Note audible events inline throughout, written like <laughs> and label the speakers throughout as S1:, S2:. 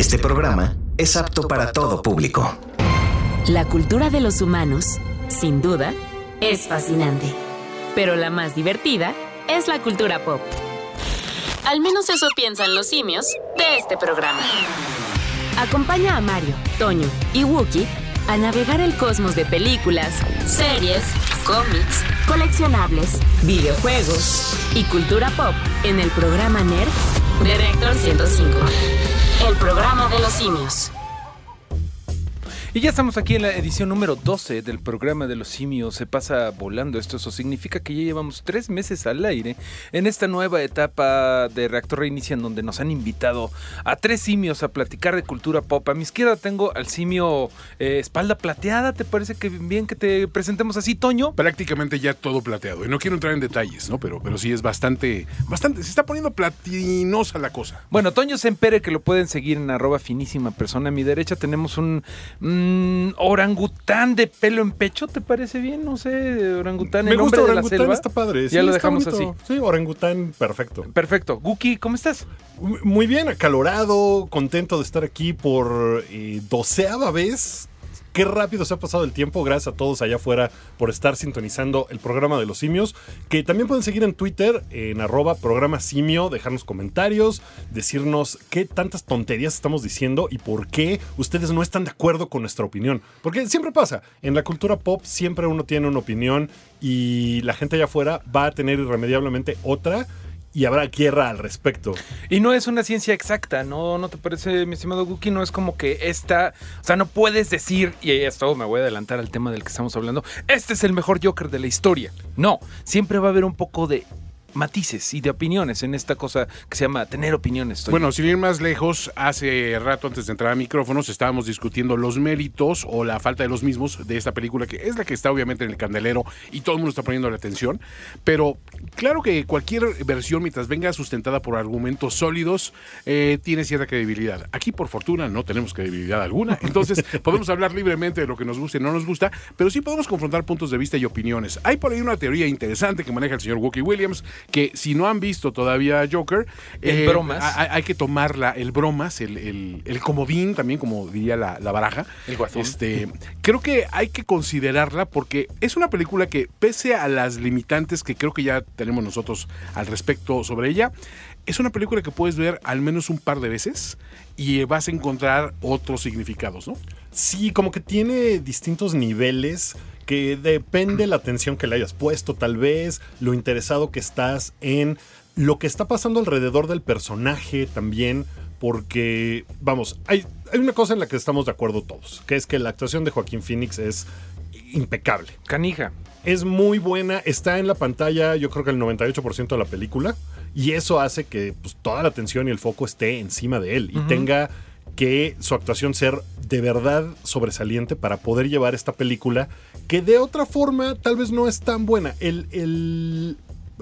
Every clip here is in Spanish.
S1: Este programa es apto para todo público.
S2: La cultura de los humanos, sin duda, es fascinante. Pero la más divertida es la cultura pop. Al menos eso piensan los simios de este programa. Acompaña a Mario, Toño y Wookie a navegar el cosmos de películas, series, cómics, coleccionables, videojuegos y cultura pop en el programa NERD de Reactor 105. El programa de los simios.
S3: Y ya estamos aquí en la edición número 12 del programa de los simios. Se pasa volando esto. Eso significa que ya llevamos tres meses al aire en esta nueva etapa de Reactor Reinicia en donde nos han invitado a tres simios a platicar de cultura pop. A mi izquierda tengo al simio eh, espalda plateada. ¿Te parece que bien que te presentemos así, Toño?
S4: Prácticamente ya todo plateado. Y no quiero entrar en detalles, ¿no? Pero, pero sí es bastante, bastante. Se está poniendo platinosa la cosa.
S3: Bueno, Toño Sempere, que lo pueden seguir en arroba finísima persona. A mi derecha tenemos un mm, orangután de pelo en pecho. ¿Te parece bien? No sé, orangután.
S5: Me
S3: el
S5: gusta
S3: hombre de la
S5: orangután,
S3: selva.
S5: está padre.
S3: Ya
S5: sí,
S3: lo
S5: está
S3: dejamos
S5: bonito.
S3: así.
S5: Sí, orangután, perfecto.
S3: Perfecto. Guki, ¿cómo estás?
S5: Muy bien, acalorado, contento de estar aquí por eh, doceava vez. Qué rápido se ha pasado el tiempo. Gracias a todos allá afuera por estar sintonizando el programa de los simios. Que también pueden seguir en Twitter, en arroba programa simio, dejarnos comentarios, decirnos qué tantas tonterías estamos diciendo y por qué ustedes no están de acuerdo con nuestra opinión. Porque siempre pasa, en la cultura pop siempre uno tiene una opinión y la gente allá afuera va a tener irremediablemente otra y habrá guerra al respecto.
S3: Y no es una ciencia exacta, ¿no? ¿No te parece, mi estimado Guki? No es como que esta. O sea, no puedes decir, y esto me voy a adelantar al tema del que estamos hablando, este es el mejor Joker de la historia. No, siempre va a haber un poco de matices y de opiniones en esta cosa que se llama tener opiniones. Toño.
S4: Bueno, sin ir más lejos, hace rato antes de entrar a micrófonos estábamos discutiendo los méritos o la falta de los mismos de esta película, que es la que está obviamente en el candelero y todo el mundo está poniendo la atención. Pero claro que cualquier versión, mientras venga sustentada por argumentos sólidos, eh, tiene cierta credibilidad. Aquí, por fortuna, no tenemos credibilidad alguna. <laughs> Entonces, podemos hablar libremente de lo que nos gusta y no nos gusta, pero sí podemos confrontar puntos de vista y opiniones. Hay por ahí una teoría interesante que maneja el señor Wookie Williams, que si no han visto todavía Joker,
S3: El bromas.
S4: hay, hay que tomarla, el bromas, el, el- el comodín también, como diría la, la baraja.
S3: El guasón.
S4: Este, creo que hay que considerarla porque es una película que, pese a las limitantes que creo que ya tenemos nosotros al respecto sobre ella, es una película que puedes ver al menos un par de veces y vas a encontrar otros significados, ¿no?
S5: Sí, como que tiene distintos niveles que depende la atención que le hayas puesto, tal vez, lo interesado que estás en lo que está pasando alrededor del personaje también, porque, vamos, hay, hay una cosa en la que estamos de acuerdo todos, que es que la actuación de Joaquín Phoenix es impecable.
S3: Canija.
S5: Es muy buena, está en la pantalla yo creo que el 98% de la película y eso hace que pues, toda la atención y el foco esté encima de él y tenga que su actuación ser de verdad sobresaliente para poder llevar esta película que de otra forma tal vez no es tan buena. El, el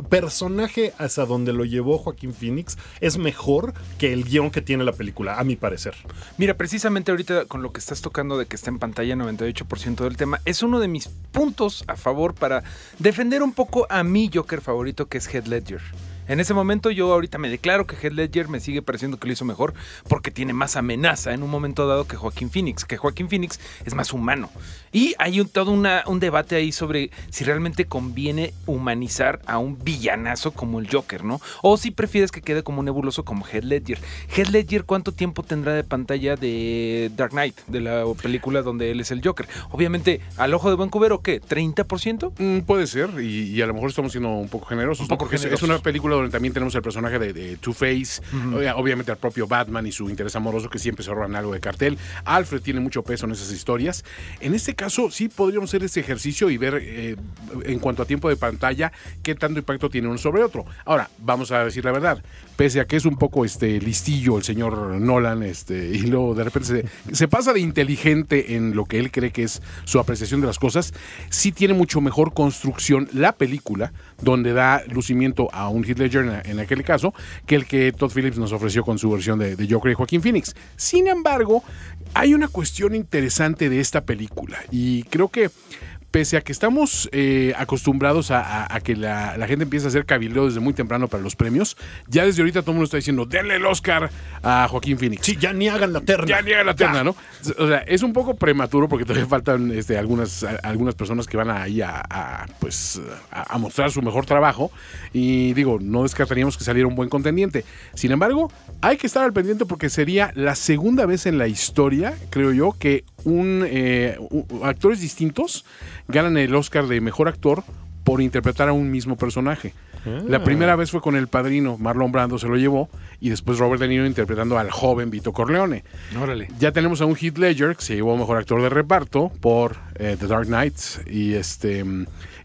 S5: personaje hacia donde lo llevó Joaquín Phoenix es mejor que el guion que tiene la película, a mi parecer.
S3: Mira, precisamente ahorita con lo que estás tocando de que está en pantalla 98% del tema, es uno de mis puntos a favor para defender un poco a mi Joker favorito que es Head Ledger. En ese momento yo ahorita me declaro que Heath Ledger me sigue pareciendo que lo hizo mejor porque tiene más amenaza en un momento dado que Joaquín Phoenix, que Joaquín Phoenix es más humano. Y hay un, todo una- un debate ahí sobre si realmente conviene humanizar a un villanazo como el Joker, ¿no? O si prefieres que quede como un nebuloso como Heath Ledger. Heath Ledger, ¿cuánto tiempo tendrá de pantalla de Dark Knight, de la película donde él es el Joker? Obviamente, al ojo de buen cubero, ¿qué? ¿30%?
S4: Mm, puede ser, y, y a lo mejor estamos siendo un poco generosos.
S3: Un poco
S4: ¿no? Porque es- una película donde también tenemos el personaje de, de Two-Face, obvia- obviamente al propio Batman y su interés amoroso que siempre se roban algo de cartel. Alfred tiene mucho peso en esas historias. En este caso, sí podríamos hacer ese ejercicio y ver eh, en cuanto a tiempo de pantalla qué tanto impacto tiene uno sobre otro. Ahora, vamos a decir la verdad. Pese a que es un poco este listillo el señor Nolan, este, y luego de repente se, se pasa de inteligente en lo que él cree que es su apreciación de las cosas, sí tiene mucho mejor construcción la película, donde da lucimiento a un Heath Ledger en, aquel caso, que el que Todd Phillips nos ofreció con su versión de, de Joker y Joaquín Phoenix. Sin embargo, hay una cuestión interesante de esta película, y creo que pese a que estamos eh, acostumbrados a, a- a que la, la gente empiece a hacer cabildeo desde muy temprano para los premios, ya desde ahorita todo el mundo está diciendo, denle el Oscar a Joaquín Phoenix.
S5: Sí, ya ni hagan la terna.
S4: Ya niega la terna,
S5: Ya.
S4: ¿no? O sea, es un poco prematuro porque todavía faltan este, algunas, a- algunas personas que van ahí a, a, pues, a mostrar su mejor trabajo. Y digo, no descartaríamos que saliera un buen contendiente. Sin embargo, hay que estar al pendiente porque sería la segunda vez en la historia, creo yo, que un, eh, actores distintos ganan el Oscar de mejor actor por interpretar a un mismo personaje. La primera vez fue con El Padrino, Marlon Brando se lo llevó, y después Robert De Niro interpretando al joven Vito Corleone.
S3: Órale.
S4: Ya tenemos a un Heath Ledger que se llevó mejor actor de reparto por eh, The Dark Knight y este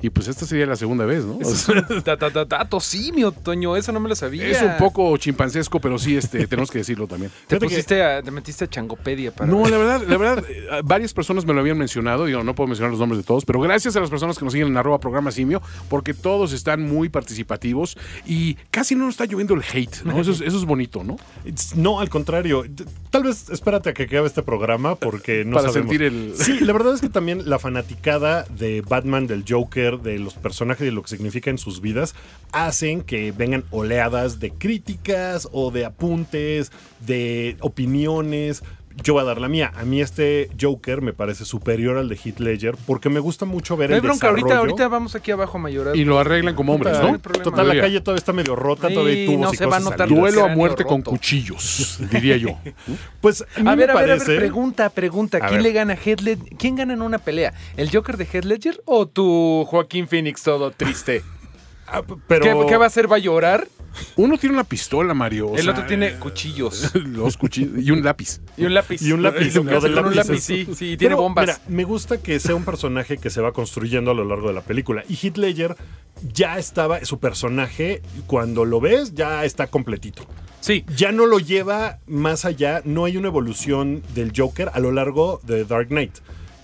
S4: y pues esta sería la segunda vez, ¿no? O sea,
S3: Ta, ta, ta, ta, tosimio, Toño, eso no me lo sabía.
S4: es un poco chimpancesco, pero sí este <laughs> tenemos que decirlo también.
S3: Te
S5: que-
S3: pusiste a- te metiste a Changopedia para.
S4: No, la <laughs> verdad, la verdad, eh, varias personas me lo habían mencionado, digo, no puedo mencionar los nombres de todos, pero gracias a las personas que nos siguen en arroba programa simio, porque todos están muy participativos y casi no nos está lloviendo el hate, ¿no? Eso es, eso es bonito, ¿no?
S5: It's- No, al contrario. Tal vez espérate a que acabe este programa porque no
S4: Para
S5: sabemos.
S4: sentir el-
S5: Sí, la verdad es que también la fanaticada de Batman, del Joker, de los personajes y lo que significa en sus vidas, hacen que vengan oleadas de críticas o de apuntes, de opiniones. Yo voy a dar la mía. A mí este Joker me parece superior al de Heath Ledger porque me gusta mucho ver
S3: No hay
S5: el
S3: bronca, ahorita,
S5: desarrollo.
S3: ahorita vamos aquí abajo a mayorar.
S4: Y lo arreglan como hombres, ¿no?
S5: Total, la calle todavía está medio rota,
S3: Sí,
S5: todavía hay tubos
S3: no
S5: y
S3: se va a
S5: cosas
S3: notar
S5: salidas.
S4: Duelo a muerte con cuchillos, <laughs> diría yo.
S5: Pues a mí
S3: A ver,
S5: me
S3: a ver, a
S5: parece...
S3: ver, pregunta, pregunta. ¿Quién
S5: ver.
S3: le gana a Heath Led- ¿Quién gana en una pelea? ¿El Joker de Heath Ledger o tu Joaquín Phoenix todo triste? <laughs>
S5: Ah, pero...
S3: ¿Qué, qué va a hacer? ¿Va a llorar?
S4: Uno tiene una pistola, Mario. o
S3: el
S4: sea,
S3: otro tiene cuchillos. <laughs>
S4: Los cuchillos y un lápiz.
S3: Y un lápiz.
S5: Y un lápiz, <laughs> lo del
S3: un
S5: lápiz
S3: lápiz,
S5: es-
S3: sí, sí, y tiene
S5: Pero,
S3: bombas.
S5: Mira, me gusta que sea un personaje que se va construyendo a lo largo de la película. Y Heath Ledger ya estaba, su personaje, cuando lo ves, ya está completito.
S3: sí,
S5: Ya no lo lleva más allá, no hay una evolución del Joker a lo largo de Dark Knight.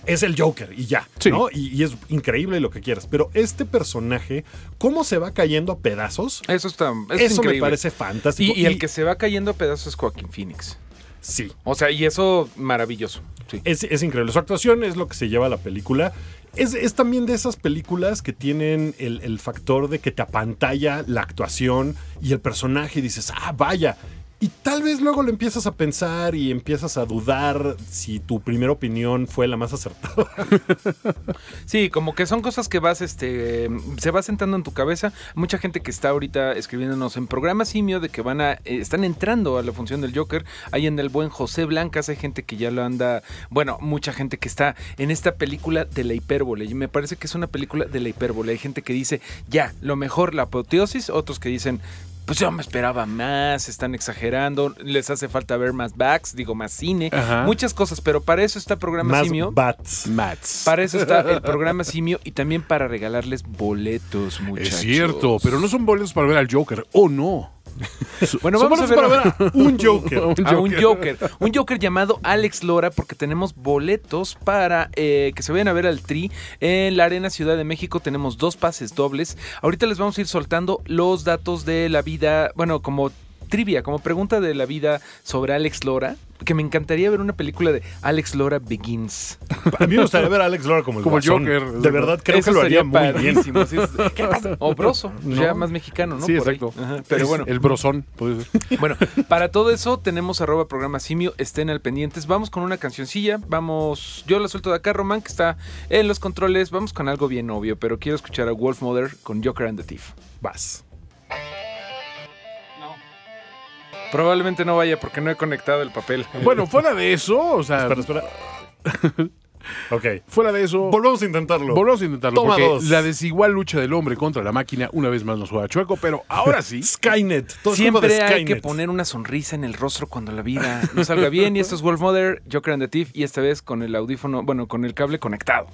S5: Es el Joker y ya,
S4: Sí.
S5: ¿no? Y, y es increíble lo que quieras. Pero este personaje, ¿cómo se va cayendo a pedazos?
S3: eso está. es
S5: Eso me parece fantástico.
S3: Y, y el que se va cayendo a pedazos es Joaquín Phoenix.
S5: Sí,
S3: O sea, y eso maravilloso. Sí.
S5: Es, es increíble. Su actuación es lo que se lleva la película. Es, es también de esas películas que tienen el, el factor de que te apantalla la actuación y el personaje y dices, ah, vaya. Y tal vez luego lo empiezas a pensar y empiezas a dudar si tu primera opinión fue la más acertada. <laughs>
S3: Sí, como que son cosas que vas, este, se va sentando en tu cabeza. Mucha gente que está ahorita escribiéndonos en programa simio de que van a, eh, están entrando a la función del Joker. Hay en el buen José Blancas, hay gente que ya lo anda, bueno, mucha gente que está en esta película de la hipérbole. Y me parece que es una película de la hipérbole. Hay gente que dice, ya, lo mejor la apoteosis, otros que dicen, pues yo me esperaba más, están exagerando, les hace falta ver más backs, digo, más cine,
S4: Ajá.
S3: muchas cosas, pero para eso está programa
S5: más
S3: simio.
S5: bats.
S4: Mats.
S3: Para eso está el programa Simio y también para regalarles boletos, muchachos.
S4: Es cierto, pero no son boletos para ver al Joker. Oh, no.
S3: Bueno, vamos a ver,
S5: ver a un Joker.
S3: a <laughs> un Joker. Un Joker llamado Alex Lora porque tenemos boletos para eh, que se vayan a ver al Tri en la Arena Ciudad de México. Tenemos dos pases dobles. Ahorita les vamos a ir soltando los datos de la vida, bueno, como trivia, como pregunta de la vida sobre Alex Lora. Que me encantaría ver una película de Alex Lora Begins.
S5: A mí me gustaría ver a Alex Lora como el,
S4: Como
S5: Guasón.
S4: Joker.
S5: De verdad, creo
S3: Eso
S5: que lo haría muy bien.
S3: sí, es- <laughs> ¿Qué pasa? O broso, ya más mexicano, ¿no?
S4: Sí,
S3: Por
S4: exacto.
S3: Ajá, Pero
S4: Es
S3: bueno,
S4: El brozón, puede ser.
S3: bueno, para todo eso tenemos arroba programa simio, estén al pendientes. Vamos con una cancioncilla, vamos, yo la suelto de acá, Román, que está en los controles, vamos con algo bien obvio, pero quiero escuchar a Wolf Mother con Joker and the Thief.
S5: Vas.
S3: Probablemente no vaya porque no he conectado el papel. <laughs>
S4: Bueno, fuera de eso, o sea,
S5: Espera, espera. <laughs> ok.
S4: fuera de eso.
S5: Volvemos a intentarlo.
S4: Volvemos a intentarlo
S5: Toma
S4: porque
S5: dos.
S4: la desigual lucha del hombre contra la máquina una vez más nos juega chueco, pero ahora sí. <laughs>
S5: Skynet. Todo
S3: Siempre hay
S5: Skynet.
S3: que poner una sonrisa en el rostro cuando la vida no salga bien. Y esto es Wolf Mother, Joker and the Thief, y esta vez con el audífono, bueno, con el cable conectado.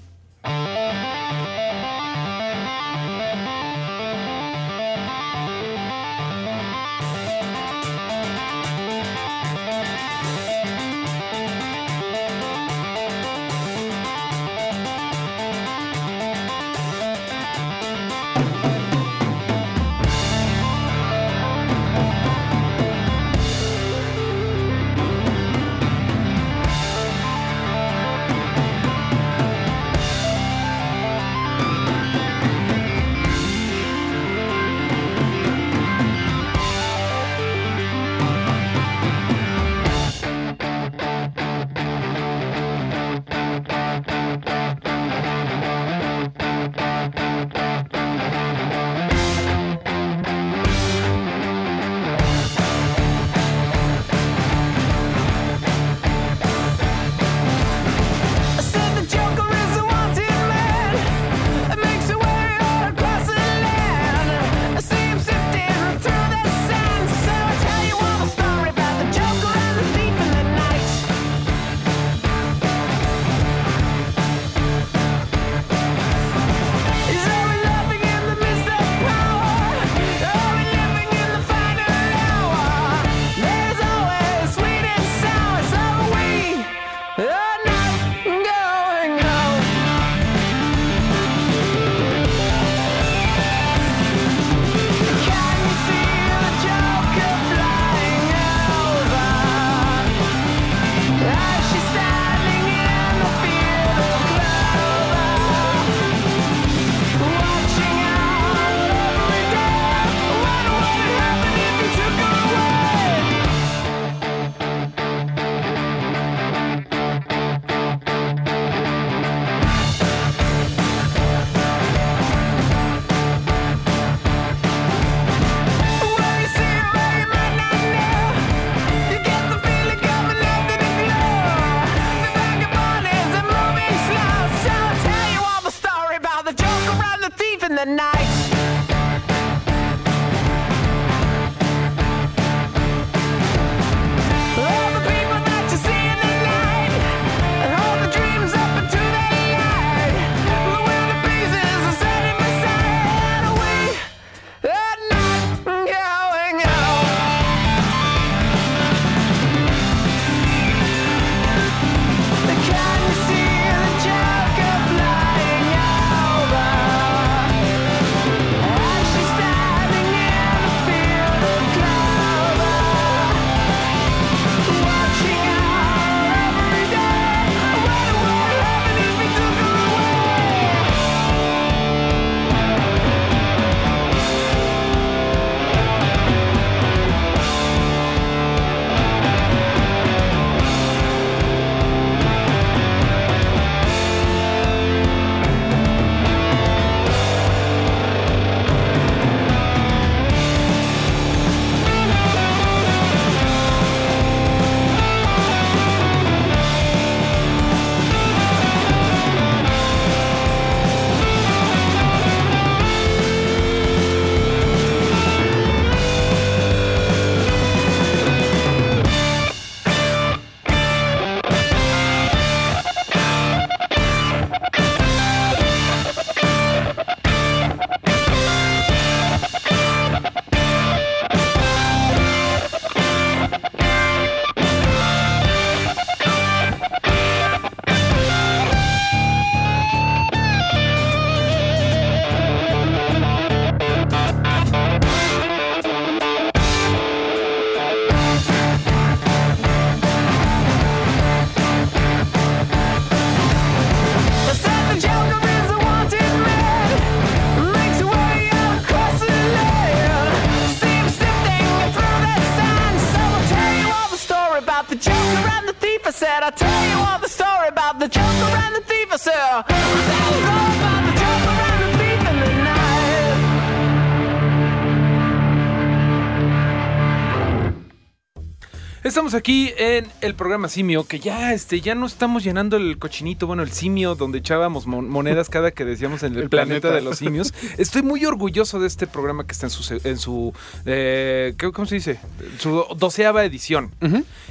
S3: Estamos aquí en el programa Simio, que ya este, ya no estamos llenando el cochinito, bueno, el simio, donde echábamos mon- monedas cada que decíamos en el,
S4: El
S3: planeta,
S4: planeta.
S3: de los simios. <laughs> Estoy muy orgulloso de este programa que está en su, en su eh, ¿qué- ¿cómo se dice? Su doceava edición.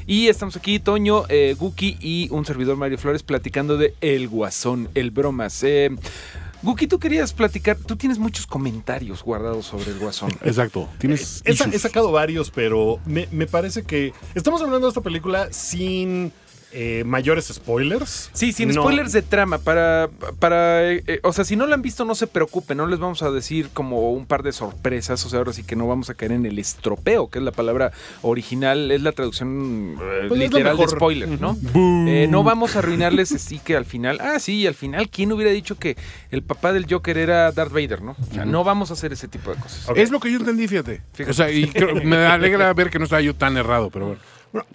S3: Y estamos aquí, Toño, eh, Guki y un servidor Mario Flores platicando de El Guasón, el Bromas. Eh, Guki, tú querías platicar, tú tienes muchos comentarios guardados sobre el Guasón. <laughs>
S4: Exacto. Tienes.
S5: He, sa-
S4: issues.
S5: he sacado varios, pero me, me parece que estamos hablando de esta película sin eh, mayores spoilers.
S3: Sí, sin
S5: No-
S3: spoilers de trama, para, para eh, eh, o sea, si no la han visto, no se preocupen, no les vamos a decir como un par de sorpresas, o sea, ahora sí que no vamos a caer en el estropeo, que es la palabra original, es la traducción eh,
S5: Pues
S3: literal de spoiler, ¿no? Eh, no vamos a arruinarles así que al final, ah, sí, al final, ¿quién hubiera dicho que el papá del Joker era Darth Vader, no? O sea, no vamos a hacer ese tipo de cosas.
S4: Es lo que yo entendí, fíjate.
S3: Fíjate.
S4: O sea, y creo- me alegra ver que no estaba yo tan errado, pero bueno.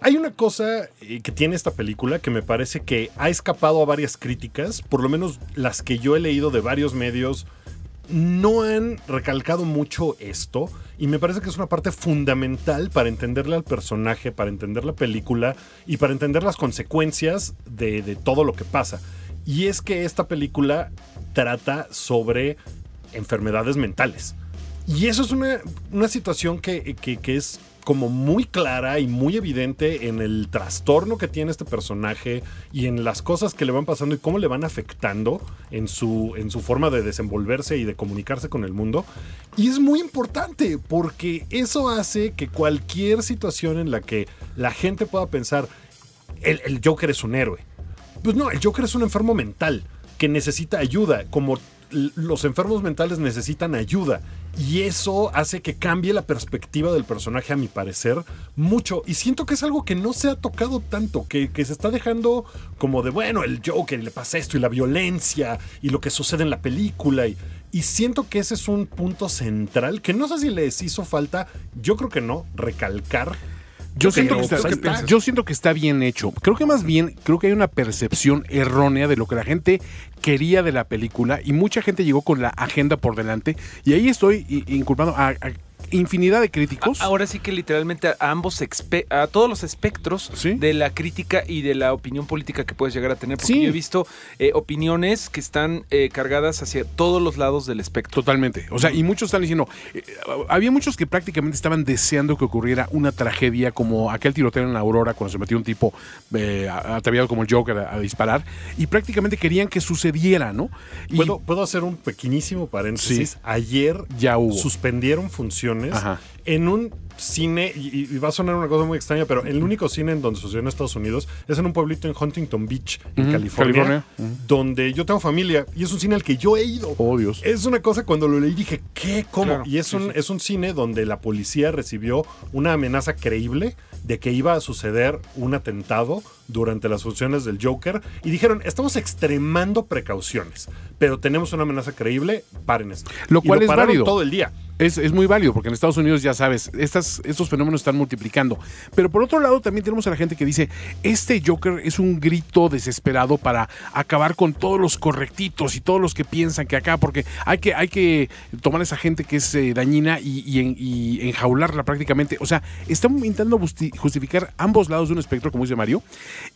S5: Hay una cosa eh, que tiene esta película que me parece que ha escapado a varias críticas, por lo menos las que yo he leído de varios medios, no han recalcado mucho esto y me parece que es una parte fundamental para entenderle al personaje, para entender la película y para entender las consecuencias de, todo lo que pasa. Y es que esta película trata sobre enfermedades mentales. Y eso es una, una situación que es como muy clara y muy evidente en el trastorno que tiene este personaje y en las cosas que le van pasando y cómo le van afectando en su, en su forma de desenvolverse y de comunicarse con el mundo. Y es muy importante porque eso hace que cualquier situación en la que la gente pueda pensar, el, el Joker es un héroe. Pues no, el Joker es un enfermo mental que necesita ayuda, como los enfermos mentales necesitan ayuda. Y eso hace que cambie la perspectiva del personaje, a mi parecer, mucho. Y siento que es algo que no se ha tocado tanto, que, que se está dejando como de, bueno, el Joker y le pasa esto, y la violencia, y lo que sucede en la película. Y, y siento que ese es un punto central, que no sé si les hizo falta, yo creo que no, recalcar.
S4: Yo
S5: Pero,
S4: siento, que está,
S5: pues, está.
S4: yo siento que está bien hecho. Creo que más bien, creo que hay una percepción errónea de lo que la gente quería de la película y mucha gente llegó con la agenda por delante y ahí estoy inculpando a, a infinidad de críticos.
S3: A- Ahora sí que literalmente a, ambos a todos los espectros
S4: Sí.
S3: de la crítica y de la opinión política que puedes llegar a tener. Porque
S4: Sí.
S3: yo he visto eh, opiniones que están eh, cargadas hacia todos los lados del espectro.
S4: Totalmente. O sea, y muchos están diciendo, eh, había muchos que prácticamente estaban deseando que ocurriera una tragedia como aquel tiroteo en la Aurora cuando se metió un tipo eh, ataviado como el Joker a, a disparar y prácticamente querían que sucediera, ¿no? Y
S5: ¿Puedo, puedo hacer un pequeñísimo paréntesis?
S4: Sí.
S5: Ayer
S4: Ya hubo.
S5: suspendieron funciones
S4: Ajá.
S5: en un cine, y, y va a sonar una cosa muy extraña, pero el único cine en donde sucedió en Estados Unidos es en un pueblito en Huntington Beach, en California,
S4: California.
S5: Donde yo tengo familia y es un cine al que yo he ido.
S4: Oh, Dios.
S5: Es una cosa cuando lo leí dije, ¿qué? ¿Cómo?
S3: Claro,
S5: y es,
S3: sí,
S5: un,
S3: sí.
S5: es un cine donde la policía recibió una amenaza creíble de que iba a suceder un atentado durante las funciones del Joker y dijeron, estamos extremando precauciones, pero tenemos una amenaza creíble, paren esto.
S4: Lo
S5: Y
S4: cual es
S5: pararon
S4: válido.
S5: todo el día.
S4: Es, es muy válido porque en Estados Unidos ya sabes, estos fenómenos están multiplicando. Pero por otro lado también tenemos a la gente que dice, este Joker es un grito desesperado para acabar con todos los correctitos y todos los que piensan que acá, porque hay que, hay que tomar a esa gente que es eh, dañina y, y en- y enjaularla prácticamente. O sea, estamos intentando justi- justificar ambos lados de un espectro, como dice Mario,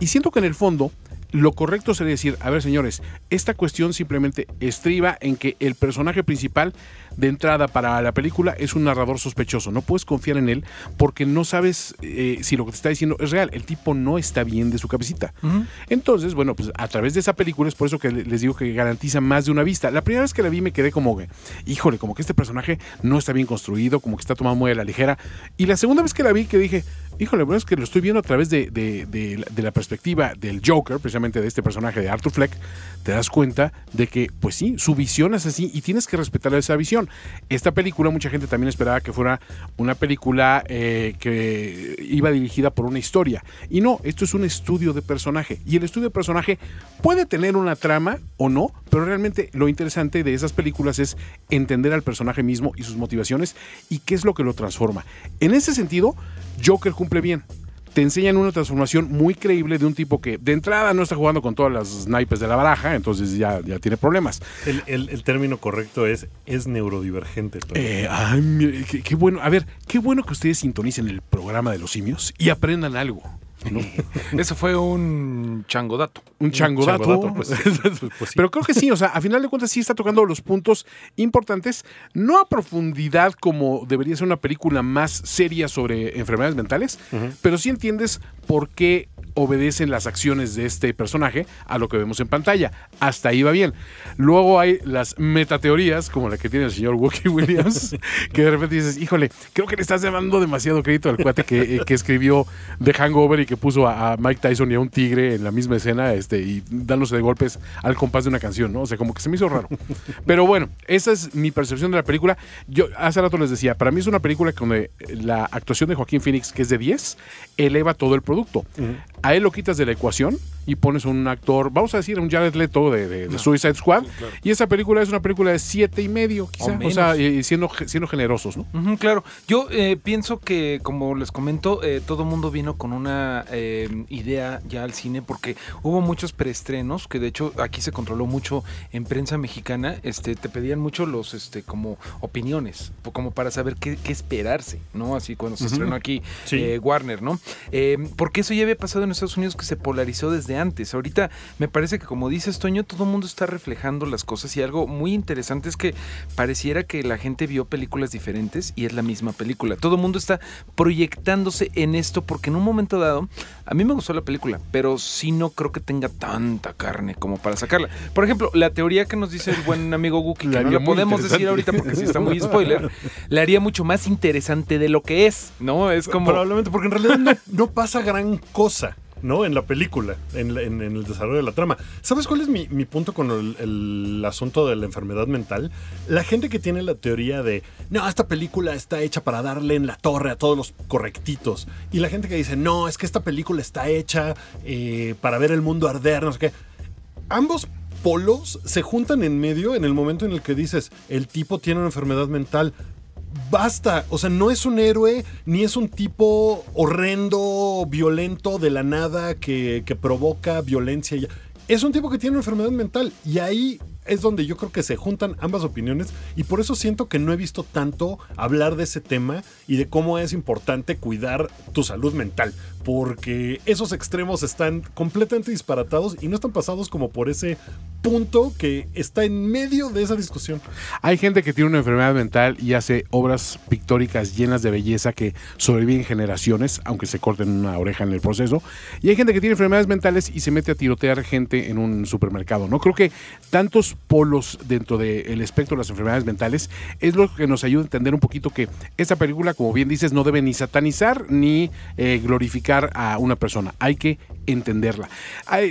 S4: y siento que en el fondo lo correcto sería decir, a ver señores, esta cuestión simplemente estriba en que el personaje principal de entrada para la película es un narrador sospechoso. No puedes confiar en él porque no sabes eh, si lo que te está diciendo es real. El tipo no está bien de su cabecita. Entonces, bueno, pues a través de esa película es por eso que le- les digo que garantiza más de una vista. La primera vez que la vi me quedé como que, híjole, como que este personaje no está bien construido, como que está tomado muy a la ligera. Y la segunda vez que la vi que dije, híjole, bueno, es que lo estoy viendo a través de, de- de la- perspectiva del Joker, precisamente de este personaje de Arthur Fleck, te das cuenta de que, pues sí, su visión es así y tienes que respetar esa visión. Esta película, mucha gente también esperaba que fuera una película eh, que iba dirigida por una historia. Y no, esto es un estudio de personaje. Y el estudio de personaje puede tener una trama o no, pero realmente lo interesante de esas películas es entender al personaje mismo y sus motivaciones y qué es lo que lo transforma. En ese sentido, Joker cumple bien. te enseñan una transformación muy creíble de un tipo que de entrada no está jugando con todas las naipes de la baraja, entonces ya, ya tiene problemas.
S5: El, el- el término correcto es, es neurodivergente.
S4: Eh, ay, mire, qué, qué bueno. A ver, qué bueno que ustedes sintonicen el programa de los simios y aprendan algo. ¿No? <laughs>
S3: Eso fue un changodato.
S4: Un changodato.
S5: changodato, pues, <laughs> pues, pues sí.
S4: Pero creo que sí, o sea, a final de cuentas sí está tocando los puntos importantes, no a profundidad como debería ser una película más seria sobre enfermedades mentales, pero sí entiendes por qué obedecen las acciones de este personaje a lo que vemos en pantalla. Hasta ahí va bien. Luego hay las metateorías, como la que tiene el señor Wookie <laughs> Williams, que de repente dices, híjole, creo que le estás dando demasiado crédito al cuate que, eh, escribió The Hangover y que puso a, Mike Tyson y a un tigre en la misma escena este, y dándose de golpes al compás de una canción, ¿no? O sea, como que se me hizo raro. Pero bueno, esa es mi percepción de la película. Yo hace rato les decía, para mí es una película donde la actuación de Joaquín Phoenix, que es de 10, eleva todo el producto. A él lo quitas de la ecuación y pones un actor, vamos a decir, un Jared Leto de, de- de Suicide Squad. Y esa película es una película de siete y medio, quizá. O, sea, y siendo, siendo generosos, ¿no?
S3: Claro, yo eh, pienso que, como les comento, eh, todo mundo vino con una eh, idea ya al cine porque hubo muchos preestrenos, que de hecho aquí se controló mucho en prensa mexicana, este, te pedían mucho los, este, como opiniones, como para saber qué, qué esperarse, ¿no? Así cuando se estrenó aquí
S5: Sí.
S3: eh, Warner, ¿no? Porque eso ya había pasado en Estados Unidos que se polarizó desde antes. Ahorita me parece que, como dices, Toño, todo el mundo está reflejando las cosas y algo muy interesante es que pareciera que la gente vio películas diferentes y es la misma película. Todo el mundo está proyectándose en esto porque en un momento dado, a mí me gustó la película, pero sí no creo que tenga tanta carne como para sacarla. Por ejemplo, la teoría que nos dice el buen amigo Guki, que no la podemos decir ahorita porque sí está muy spoiler, la haría mucho más interesante de lo que es, ¿no? Es como...
S5: Probablemente, porque en realidad no, no pasa gran cosa. ¿No? En la película, en, el desarrollo de la trama. ¿Sabes cuál es mi, punto con el, el asunto de la enfermedad mental? La gente que tiene la teoría de, no, esta película está hecha para darle en la torre a todos los correctitos. Y la gente que dice, no, es que esta película está hecha eh, para ver el mundo arder, no sé qué. Ambos polos se juntan en medio en el momento en el que dices, el tipo tiene una enfermedad mental. Basta, o sea, no es un héroe, ni es un tipo horrendo, violento de la nada que, que provoca violencia. Es un tipo que tiene una enfermedad mental y ahí es donde yo creo que se juntan ambas opiniones y por eso siento que no he visto tanto hablar de ese tema y de cómo es importante cuidar tu salud mental, porque esos extremos están completamente disparatados y no están pasados como por ese punto que está en medio de esa discusión.
S4: Hay gente que tiene una enfermedad mental y hace obras pictóricas llenas de belleza que sobreviven generaciones, aunque se corten una oreja en el proceso. Y hay gente que tiene enfermedades mentales y se mete a tirotear gente en un supermercado. No creo que tantos polos dentro del espectro de las enfermedades mentales es lo que nos ayuda a entender un poquito que esta película, como bien dices, no debe ni satanizar ni eh, glorificar a una persona. Hay que entenderla.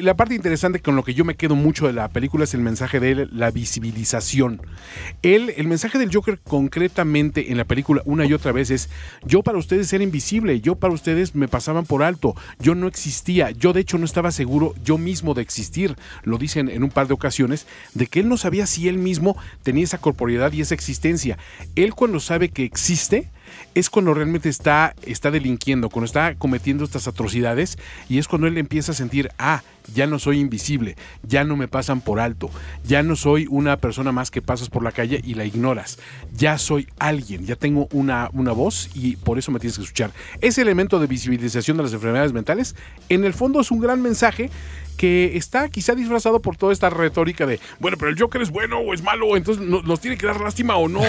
S4: La parte interesante con lo que yo me quedo mucho de la película es el mensaje de él, la visibilización. El mensaje del Joker concretamente en la película una y otra vez es, yo para ustedes era invisible, yo para ustedes me pasaban por alto, yo no existía, yo de hecho no estaba seguro yo mismo de existir, lo dicen en un par de ocasiones, de que él no sabía si él mismo tenía esa corporeidad y esa existencia. Él cuando sabe que existe, es cuando realmente está, está delinquiendo, cuando está cometiendo estas atrocidades y es cuando él empieza a sentir, ah, ya no soy invisible, ya no me pasan por alto, ya no soy una persona más que pasas por la calle y la ignoras, ya soy alguien, ya tengo una, una voz y por eso me tienes que escuchar. Ese elemento de visibilización de las enfermedades mentales, en el fondo es un gran mensaje que está quizá disfrazado por toda esta retórica de, bueno, pero el Joker es bueno o es malo, entonces no- nos tiene que dar lástima o no,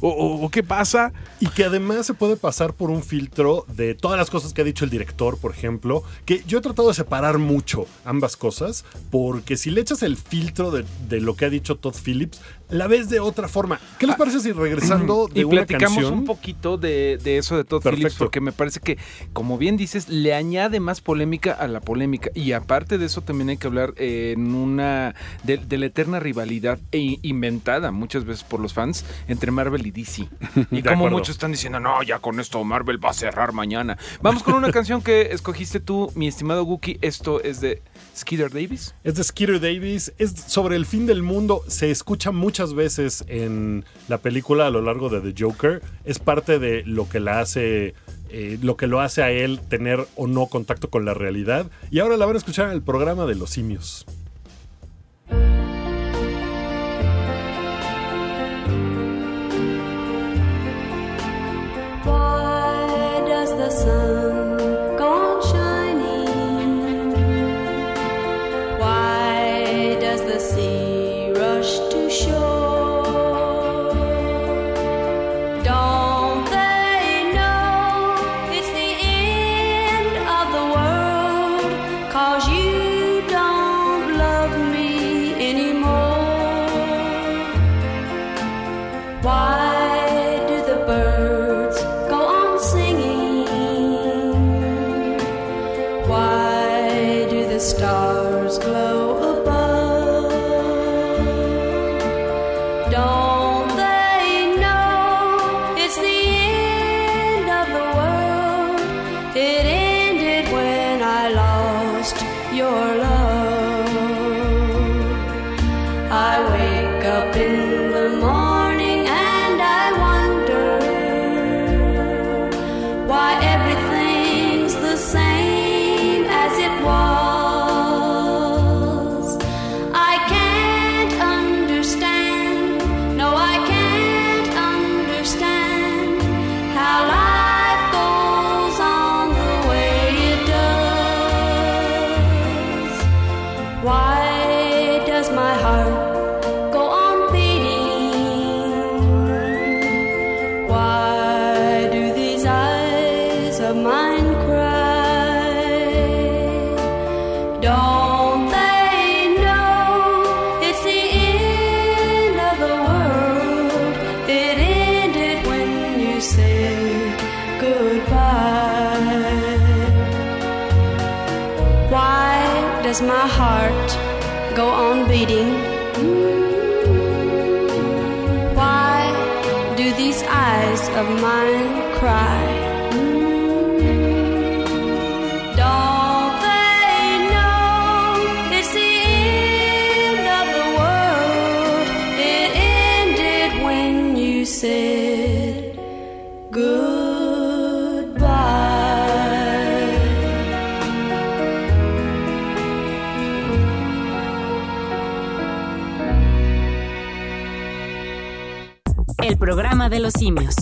S4: o, qué pasa.
S5: Y que además se puede pasar por un filtro de todas las cosas que ha dicho el director, por ejemplo, que yo he tratado de separar mucho ambas cosas, porque si le echas el filtro de lo que ha dicho Todd Phillips, la ves de otra forma. ¿Qué les parece si regresando <clears throat> de
S3: y
S5: una
S3: platicamos
S5: canción?
S3: un poquito de, de eso de Todd
S5: Perfecto.
S3: Phillips, porque me parece que, como bien dices, le añade más polémica a la polémica. Y aparte de eso, también hay que hablar eh, en una de, de la eterna rivalidad e inventada muchas veces por los fans entre Marvel y DC. <laughs> Y como
S5: acuerdo.
S3: muchos están diciendo, no, ya con esto Marvel va a cerrar mañana. Vamos con una <laughs> canción que escogiste tú, mi estimado Wookie. Esto es de Skeeter Davis.
S5: Es de Skeeter Davis, es sobre el fin del mundo, se escucha muchas veces en la película a lo largo de The Joker, es parte de lo que la hace
S6: eh, lo que lo hace a él tener o no contacto con la realidad. Y ahora la van a escuchar en el programa de los simios.
S2: Los simios.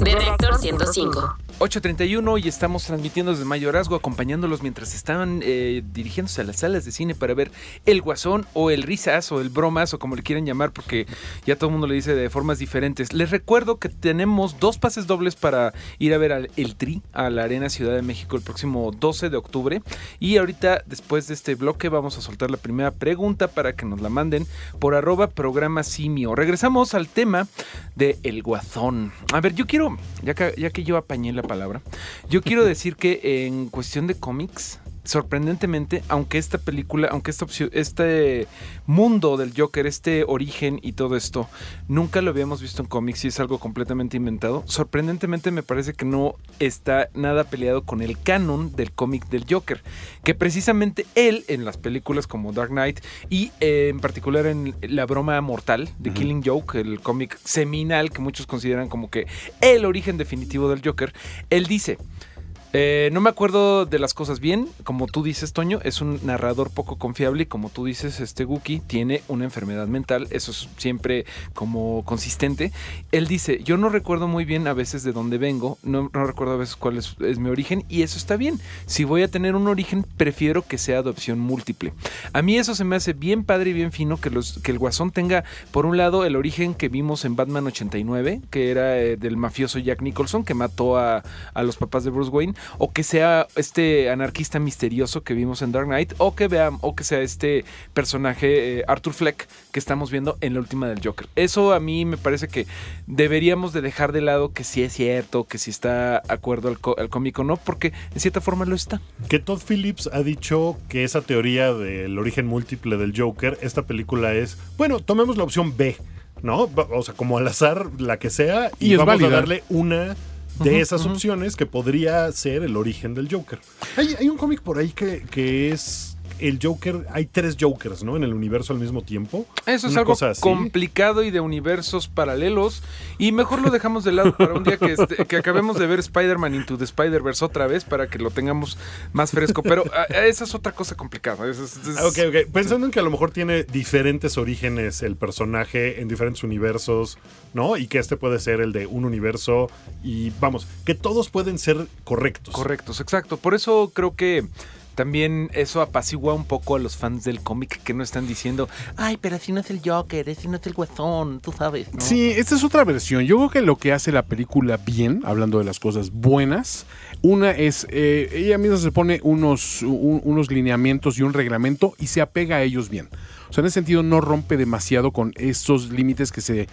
S2: Detector 105.
S3: 8.31 y estamos transmitiendo desde Mayorazgo, acompañándolos mientras estaban eh, dirigiéndose a las salas de cine para ver El Guasón o El Risas o El Bromas o como le quieran llamar porque ya todo el mundo le dice de formas diferentes. Les recuerdo que tenemos dos pases dobles para ir a ver al El Tri a la Arena Ciudad de México el próximo 12 de octubre y ahorita después de este bloque vamos a soltar la primera pregunta para que nos la manden por arroba programa simio. Regresamos al tema de El Guasón. A ver, yo quiero, ya que, ya que yo apañé la palabra, yo quiero <laughs> decir que en cuestión de cómics, sorprendentemente, aunque esta película, aunque esta opción, este mundo del Joker, este origen y todo esto, nunca lo habíamos visto en cómics y es algo completamente inventado, sorprendentemente me parece que no está nada peleado con el canon del cómic del Joker, que precisamente él en las películas como Dark Knight y eh, en particular en La broma mortal de Killing Joke, el cómic seminal que muchos consideran como que el origen definitivo del Joker, él dice, eh, no me acuerdo de las cosas bien. Como tú dices, Toño, es un narrador poco confiable y como tú dices, este Guki tiene una enfermedad mental. Eso es siempre como consistente. Él dice, yo no recuerdo muy bien a veces de dónde vengo, no, recuerdo a veces cuál es, mi origen y eso está bien. Si voy a tener un origen, prefiero que sea adopción múltiple. A mí eso se me hace bien padre y bien fino que, el guasón tenga, por un lado, el origen que vimos en Batman 89, que era eh, del mafioso Jack Nicholson, que mató a los papás de Bruce Wayne, o que sea este anarquista misterioso que vimos en Dark Knight, o que vean, o que sea este personaje eh, Arthur Fleck que estamos viendo en la última del Joker. Eso a mí me parece que deberíamos de dejar de lado que si es cierto, que si está acuerdo al, co- al cómic o no, porque en cierta forma lo está.
S6: Que Todd Phillips ha dicho que esa teoría del origen múltiple del Joker, esta película es, bueno, tomemos la opción B, ¿no? O sea, como al azar, la que sea, y, vamos
S4: válida.
S6: a darle una de esas opciones que podría ser el origen del Joker. Hay, hay un cómic por ahí que, que es
S5: el Joker, hay tres Jokers, ¿no? En el universo al mismo tiempo.
S3: Eso es algo complicado y de universos paralelos. Y mejor lo dejamos de lado para un día que, este- que acabemos de ver Spider-Man Into the Spider-Verse otra vez para que lo tengamos más fresco. Pero ah, esa es otra cosa complicada. Es- es-
S5: Ah, Ok, ok. Pensando en que a lo mejor tiene diferentes orígenes el personaje en diferentes universos, ¿no? Y que este puede ser el de un universo y vamos, que todos pueden ser correctos.
S3: Correctos, exacto. Por eso creo que también eso apacigua un poco a los fans del cómic que no están diciendo, ay, pero si no es el Joker, si no es el Guasón, tú sabes. ¿no?
S4: Sí, esta es otra versión. Yo creo que lo que hace la película bien, hablando de las cosas buenas, una es, eh, ella misma se pone unos, un- unos lineamientos y un reglamento y se apega a ellos bien. O sea, en ese sentido no rompe demasiado con estos límites que se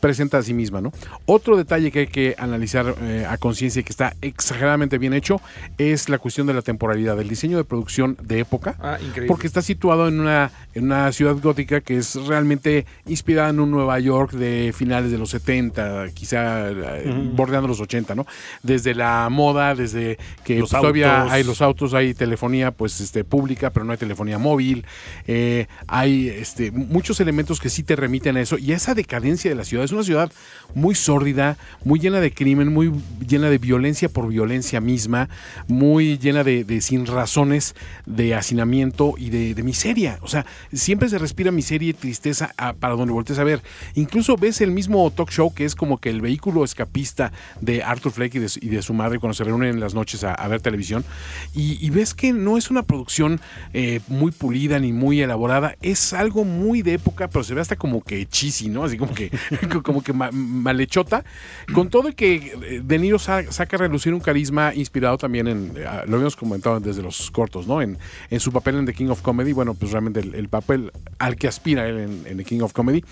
S4: presenta a sí misma, ¿no? Otro detalle que hay que analizar eh, a conciencia y que está exageradamente bien hecho es la cuestión de la temporalidad, el diseño de producción de época.
S3: Ah, increíble.
S4: Porque está situado en una, en una ciudad gótica que es realmente inspirada en un Nueva York de finales de los 70, quizá eh, bordeando los 80, ¿no? Desde la moda, desde que
S5: Los
S4: pues, todavía hay los autos, hay telefonía pues este pública, pero no hay telefonía móvil. eh, hay este muchos elementos que sí te remiten a eso y a esa decadencia de la ciudad. Es una ciudad muy sórdida, muy llena de crimen, muy llena de violencia por violencia misma, muy llena de, de sin razones, de hacinamiento y de, miseria. O sea, siempre se respira miseria y tristeza a- para donde voltees a ver. Incluso ves el mismo talk show que es como que el vehículo escapista de Arthur Fleck y de, su- madre cuando se reúnen en las noches a, ver televisión. Y, y ves que no es una producción eh, muy pulida ni muy elaborada. Es algo muy de época, pero se ve hasta como que cheesy, ¿no? Así como que, <laughs> como que ma- malhechota. Con todo y que eh, De Niro sa- saca a relucir un carisma inspirado también en, eh, lo habíamos comentado desde los cortos, ¿no? En, en su papel en The King of Comedy, bueno, pues realmente el, el papel al que aspira él en, en The King of Comedy.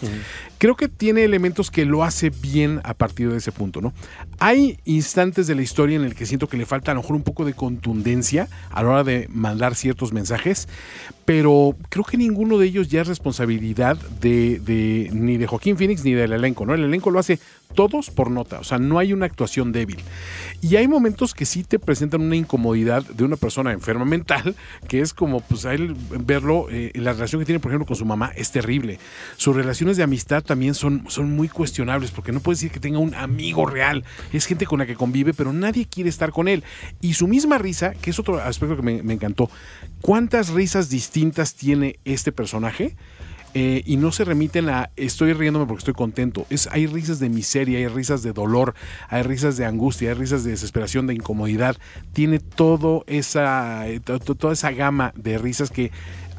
S4: Creo que tiene elementos que lo hace bien a partir de ese punto, ¿no? Hay instantes de la historia en el que siento que le falta a lo mejor un poco de contundencia a la hora de mandar ciertos mensajes, pero creo que ninguno de ellos ya es responsabilidad de, de- ni de Joaquín Phoenix ni del elenco, ¿no? El elenco lo hace todos por nota, o sea, no hay una actuación débil. Y hay momentos que sí te presentan una incomodidad de una persona enferma mental, que es como, pues, a él verlo, eh, la relación que tiene, por ejemplo, con su mamá es terrible. Sus relaciones de amistad también son, son muy cuestionables, porque no puede decir que tenga un amigo real. Es gente con la que convive, pero nadie quiere estar con él. Y su misma risa, que es otro aspecto que me, me encantó, ¿cuántas risas distintas tiene este personaje? Eh, y no se remiten a estoy riéndome porque estoy contento. Es, hay risas de miseria, hay risas de dolor, hay risas de angustia, hay risas de desesperación, de incomodidad. Tiene todo esa, eh, to- to- toda esa gama de risas que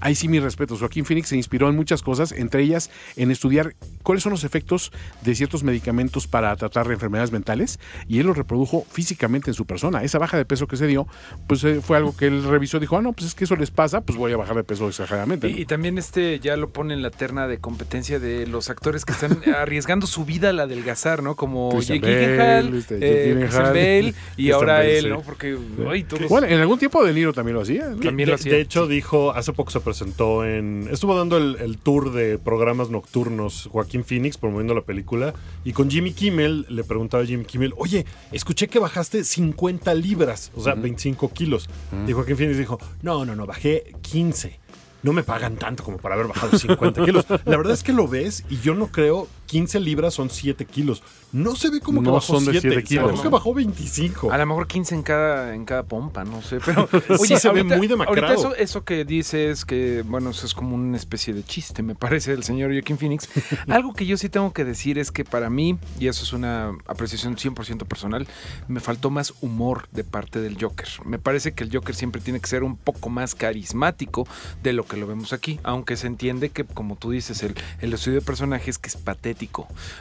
S4: ahí sí mi respeto. Joaquín Phoenix se inspiró en muchas cosas, entre ellas en estudiar cuáles son los efectos de ciertos medicamentos para tratar enfermedades mentales y él lo reprodujo físicamente en su persona. Esa baja de peso que se dio, pues eh, fue algo que él revisó y dijo, ah, no, pues es que eso les pasa, pues voy a bajar de peso exageradamente. ¿no?
S3: Y, y también este ya lo pone en la terna de competencia de los actores que están <laughs> arriesgando su vida al adelgazar, ¿no? Como Jake Gyllenhaal,
S4: este,
S3: eh,
S4: Jake Gyllenhaal.
S3: Bale y
S5: Christian
S3: ahora
S5: Bale,
S3: él,
S5: sí.
S3: ¿no? Porque ay, todos-
S4: Bueno, en algún tiempo De Niro también lo hacía. ¿no?
S3: También
S5: de,
S3: lo hacía.
S5: de hecho, dijo, hace poco se presentó en. Estuvo dando el, el tour de programas nocturnos Joaquín Phoenix promoviendo la película. Y con Jimmy Kimmel le preguntaba a Jimmy Kimmel: Oye, escuché que bajaste 50 libras, o sea, 25 kilos. Y Joaquín Phoenix dijo: No, no, no, bajé 15. No me pagan tanto como para haber bajado 50 kilos. La verdad es que lo ves y yo no creo. 15 libras son 7 kilos. No se ve como que
S4: No
S5: bajó
S4: son de
S5: 7
S4: 7
S5: kilos. que bajó 25.
S3: A lo mejor 15 en cada, en cada pompa, no sé. Pero <laughs>
S5: Sí se ve muy demacrado.
S3: Ahorita eso, eso que dice es que, bueno, eso es como una especie de chiste, me parece, del señor Joaquin Phoenix. <laughs> Algo que yo sí tengo que decir es que para mí, y eso es una apreciación 100% personal, me faltó más humor de parte del Joker. Me parece que el Joker siempre tiene que ser un poco más carismático de lo que lo vemos aquí, aunque se entiende que, como tú dices, el, el estudio de personajes que es patético.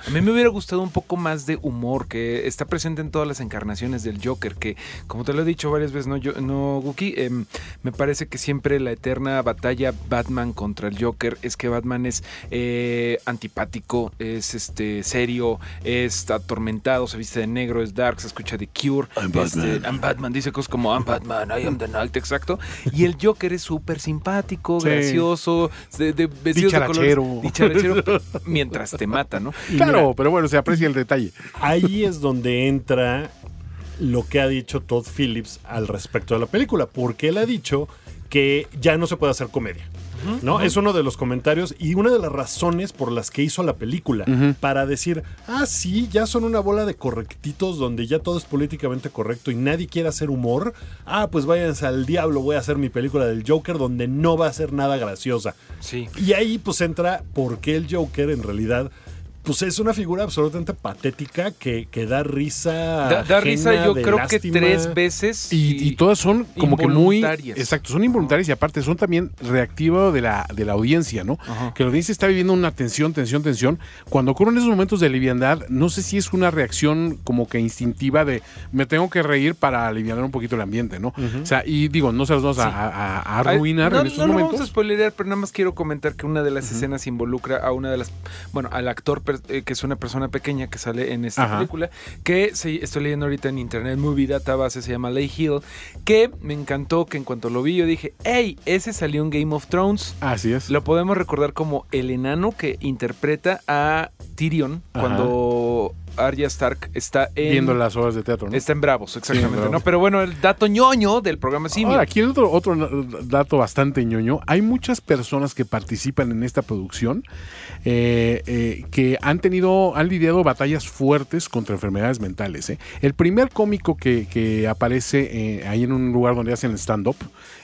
S3: A mí me hubiera gustado un poco más de humor que está presente en todas las encarnaciones del Joker, que como te lo he dicho varias veces, no, yo, no Guki, Em, me parece que siempre la eterna batalla Batman contra el Joker es que Batman es eh, antipático, es este serio, es atormentado, se viste de negro, es dark, se escucha de Cure. I'm Batman. I'm Batman, dice cosas como I'm Batman, I am the Night, exacto. Y el Joker es súper simpático,
S4: Sí.
S3: gracioso, de, de vestidos de colores, dicharachero, <laughs> mientras te mata, ¿no?
S4: Claro, pero bueno, se aprecia el detalle.
S5: ahí es donde entra lo que ha dicho Todd Phillips al respecto de la película, porque él ha dicho que ya no se puede hacer comedia. ¿No? Es uno de los comentarios y una de las razones por las que hizo la película. Para decir, ah, sí, ya son una bola de correctitos donde ya todo es políticamente correcto y nadie quiere hacer humor. Ah, pues váyanse al diablo, voy a hacer mi película del Joker donde no va a ser nada graciosa.
S3: Sí.
S5: Y ahí pues entra por qué el Joker en realidad pues es una figura absolutamente patética que, que da risa.
S3: Da, da risa yo creo
S5: lástima.
S3: que tres veces.
S4: Y, y todas son como que muy.
S3: involuntarias.
S4: Exacto, son involuntarias y aparte son también reactivas de la, de la audiencia, ¿no?
S3: Ajá.
S4: Que la audiencia está viviendo una tensión, tensión, tensión. Cuando ocurren esos momentos de liviandad, no sé si es una reacción como que instintiva de me tengo que reír para aliviar un poquito el ambiente, ¿no? O sea, y digo, no se los vamos a, a- a arruinar
S3: no,
S4: en estos
S3: no lo
S4: momentos.
S3: vamos a spoilerear, pero nada más quiero comentar que una de las escenas involucra a una de las, bueno, al actor per- eh, que es una persona pequeña que sale en esta
S4: Ajá.
S3: película, que se- estoy leyendo ahorita en Internet Movie Database, se llama Lay Hill, que me encantó que en cuanto lo vi yo dije, hey, ese salió en Game of Thrones.
S4: Así es.
S3: Lo podemos recordar como el enano que interpreta a Tyrion
S4: Ajá.
S3: cuando Arya Stark está en...
S4: Viendo las obras de teatro, ¿no?
S3: Está en Bravos, exactamente,
S4: Bravos.
S3: ¿no? Pero bueno, el dato ñoño del programa Simio.
S4: Ahora, aquí hay otro, otro dato bastante ñoño. Hay muchas personas que participan en esta producción eh, eh, que han tenido, han lidiado batallas fuertes contra enfermedades mentales. ¿eh? El primer cómico que, que aparece ahí en un lugar donde hacen stand-up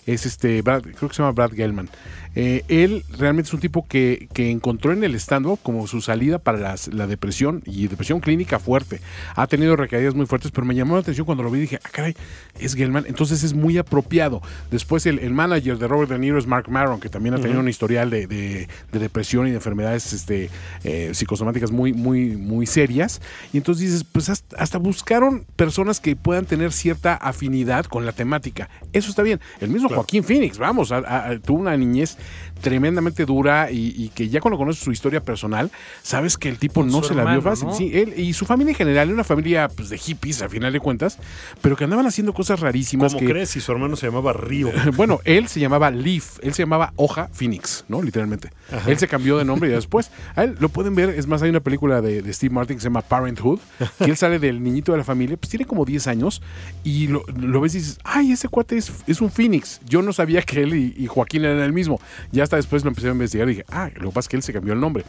S4: es este, Brad- creo que se llama Brad Gelman. Eh, él realmente es un tipo que, que encontró en el stand-up como su salida para las- la depresión y depresión clínica fuerte. Ha tenido recaídas muy fuertes, pero me llamó la atención cuando lo vi y dije, ah, caray, es Gelman. Entonces es muy apropiado. Después el, el manager de Robert De Niro es Mark Maron, que también ha tenido un historial de, de- de depresión y de enfermedades este, eh, psicosomáticas muy, muy, muy serias. Y entonces dices, pues hasta, hasta buscaron personas que puedan tener cierta afinidad con la temática. Eso está bien. El mismo Joaquín Phoenix, vamos, a- tuvo una niñez tremendamente dura y, y que ya cuando conoces su historia personal, sabes que el tipo
S3: Con
S4: no se la vio fácil.
S3: ¿no?
S4: Sí, él y su familia en general, era una familia pues, de hippies, a final de cuentas, pero que andaban haciendo cosas rarísimas.
S5: ¿Cómo
S4: que,
S5: crees si su hermano se llamaba Río? <laughs>
S4: bueno, él se llamaba Leaf, él se llamaba Hoja Phoenix, ¿no? Literalmente. Él se cambió de nombre y después, a él lo pueden ver, es más, hay una película de, de Steve Martin que se llama Parenthood, que él sale del niñito de la familia, pues tiene como 10 años y lo, lo ves y dices, ay, ese cuate es, es un Phoenix. Yo no sabía que él y, y Joaquín eran el mismo. Ya después lo empecé a investigar y dije, ah, lo que pasa es que él se cambió el nombre.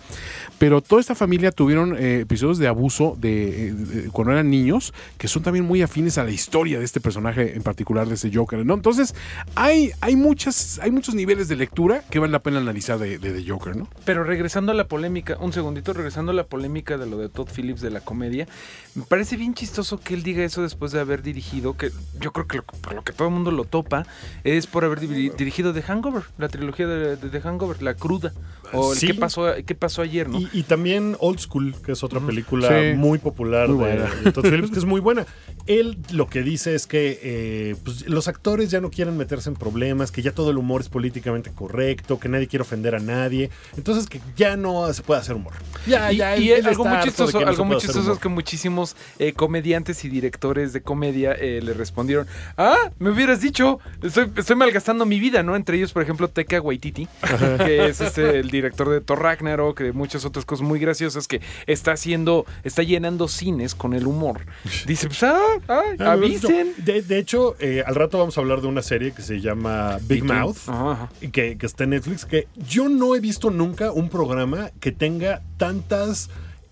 S4: Pero toda esta familia tuvieron eh, episodios de abuso eh, de- cuando eran niños, que son también muy afines a la historia de este personaje en particular, de ese Joker, ¿no? Entonces, hay, hay, muchas, hay muchos niveles de lectura que vale la pena analizar de, de, Joker, ¿no?
S3: Pero regresando a la polémica, un segundito, regresando a la polémica de lo de Todd Phillips de la comedia, me parece bien chistoso que él diga eso después de haber dirigido, que yo creo que lo, por lo que todo el mundo lo topa, es por haber diri- dirigido The Hangover, la trilogía de The Hangover, La Cruda, o el
S5: Sí.
S3: ¿qué, pasó, qué pasó ayer, ¿no?
S5: Y, y también Old School, que es otra película
S4: Sí.
S5: muy popular
S4: Muy
S5: de, de Todd Phillips, que es muy buena. Él lo que dice es que eh, pues, los actores ya no quieren meterse en problemas, que ya todo el humor es políticamente correcto, que nadie quiere ofender a nadie. Entonces que ya no se puede hacer humor. Ya,
S3: y,
S5: ya,
S3: y
S5: él-
S3: algo muy
S5: de
S3: chistoso,
S5: no
S3: algo muy es que muchísimos eh, comediantes y directores de comedia eh, le respondieron, ah, me hubieras dicho, estoy, estoy malgastando mi vida, ¿no? Entre ellos, por ejemplo, Teca Waititi, <laughs> que es este, el director de Thor Ragnarok, de muchas otras cosas muy graciosas que está haciendo, está llenando cines con el humor. <laughs> Dice, pues, ah, ah,
S5: Ah,
S3: avisen.
S5: De, de hecho, eh, al rato vamos a hablar de una serie que se llama Big Mouth.
S3: Ajá, ajá.
S5: que, que está en Netflix, que yo no he visto nunca un programa que tenga tantas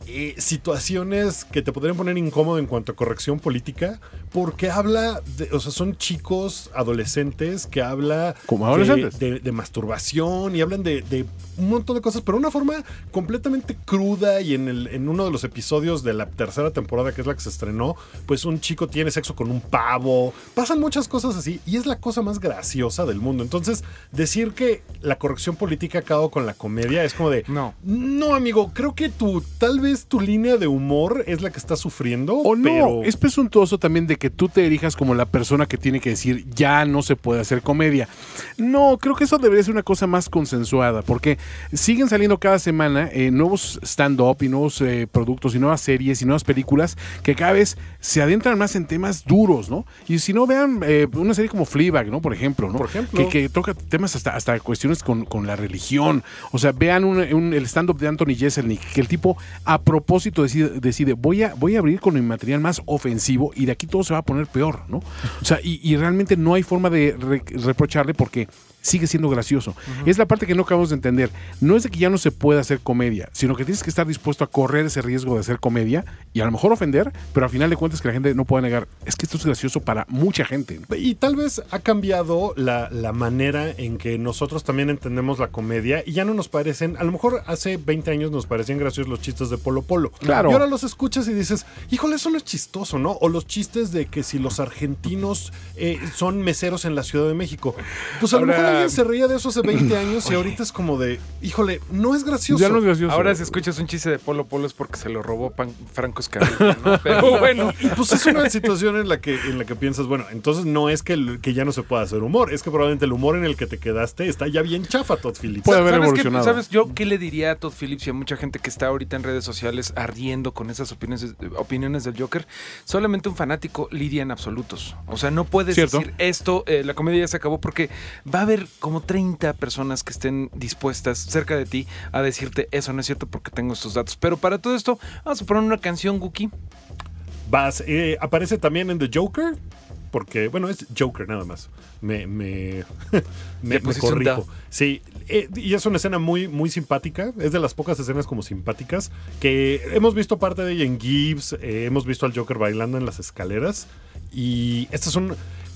S5: eh, situaciones que te podrían poner incómodo en cuanto a corrección política, porque habla, de, o sea, son chicos adolescentes que habla
S4: Como
S5: de-
S4: adolescentes.
S5: De, de masturbación y hablan de un montón de cosas, pero de una forma completamente cruda y en, el, en uno de los episodios de la tercera temporada, que es la que se estrenó, pues un chico tiene sexo con un pavo, pasan muchas cosas así y es la cosa más graciosa del mundo. Entonces, decir que la corrección política acaba con la comedia es como de...
S3: No.
S5: No, amigo, creo que tu, tal vez tu línea de humor es la que está sufriendo.
S4: O no,
S5: pero...
S4: es presuntuoso también de que tú te erijas como la persona que tiene que decir ya no se puede hacer comedia. No, creo que eso debería ser una cosa más consensuada, porque siguen saliendo cada semana eh, nuevos stand-up y nuevos eh, productos y nuevas series y nuevas películas que cada vez se adentran más en temas duros, ¿no? Y si no, vean eh, una serie como Fleabag, ¿no? Por ejemplo, ¿no?
S5: Por ejemplo.
S4: Que, que toca temas hasta, hasta cuestiones con, con la religión. O sea, vean un, un- el stand-up de Anthony Jeselnik, que el tipo a propósito decide, decide voy, a, voy a abrir con mi material más ofensivo y de aquí todo se va a poner peor, ¿no? O sea, y, y realmente no hay forma de re- reprocharle porque sigue siendo gracioso. Es la parte que no acabamos de entender. No es de que ya no se pueda hacer comedia, sino que tienes que estar dispuesto a correr ese riesgo de hacer comedia y a lo mejor ofender, pero al final de cuentas que la gente no pueda negar, es que esto es gracioso para mucha gente.
S5: Y tal vez ha cambiado la, la manera en que nosotros también entendemos la comedia y ya no nos parecen, a lo mejor hace 20 años nos parecían graciosos los chistes de Polo Polo.
S4: Claro.
S5: Y ahora los escuchas y dices, híjole, eso no es chistoso, ¿no? O los chistes de que si los argentinos eh, son meseros en la Ciudad de México. Pues a lo mejor alguien se reía de eso hace 20 años y ahorita es como de, híjole, no es gracioso.
S4: Ya no es gracioso.
S3: Ahora si escuchas un chiste de Polo Polo es porque se lo robó Pan- Franco Escamilla, ¿no? <laughs> Pero bueno.
S5: Y <laughs> pues es una situación en la que, en la que piensas, bueno, entonces no es que, el- que ya no se pueda hacer humor, es que probablemente el humor en el que te quedaste está ya bien chafa, Todd Phillips.
S4: Puede haber
S3: ¿Sabes, qué-
S4: evolucionado.
S3: ¿Sabes yo qué le diría a Todd Phillips y a mucha gente que está ahorita en redes sociales ardiendo con esas opiniones, opiniones del Joker? Solamente un fanático lidia en absolutos. O sea, no puedes
S4: Cierto.
S3: decir esto, eh, la comedia ya se acabó porque va a haber como 30 personas que estén dispuestas cerca de ti a decirte eso no es cierto porque tengo estos datos. Pero para todo esto, vamos a poner una canción, Guki.
S5: Vas, eh, aparece también en The Joker, porque, bueno, es Joker nada más. Me, me, <laughs> me, me corrijo. Sí, eh, y es una escena muy, muy simpática. Es de las pocas escenas como simpáticas que hemos visto parte de ella en Gibbs, eh, hemos visto al Joker bailando en las escaleras. Y este es un,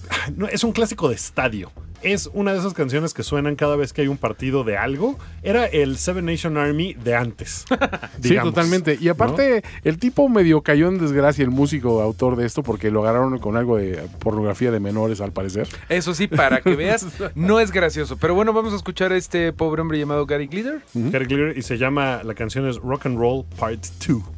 S5: <laughs> no, es un clásico de estadio. Es una de esas canciones que suenan cada vez que hay un partido de algo. Era el Seven Nation Army de antes. <laughs>
S4: Sí, totalmente. Y aparte, el tipo medio cayó en desgracia, el músico autor de esto, porque lo agarraron con algo de pornografía de menores, al parecer.
S3: Eso sí, para que veas, <laughs> no es gracioso. Pero bueno, vamos a escuchar a este pobre hombre llamado Gary Glitter.
S5: Gary Glitter, y se llama, la canción es Rock and Roll Part 2.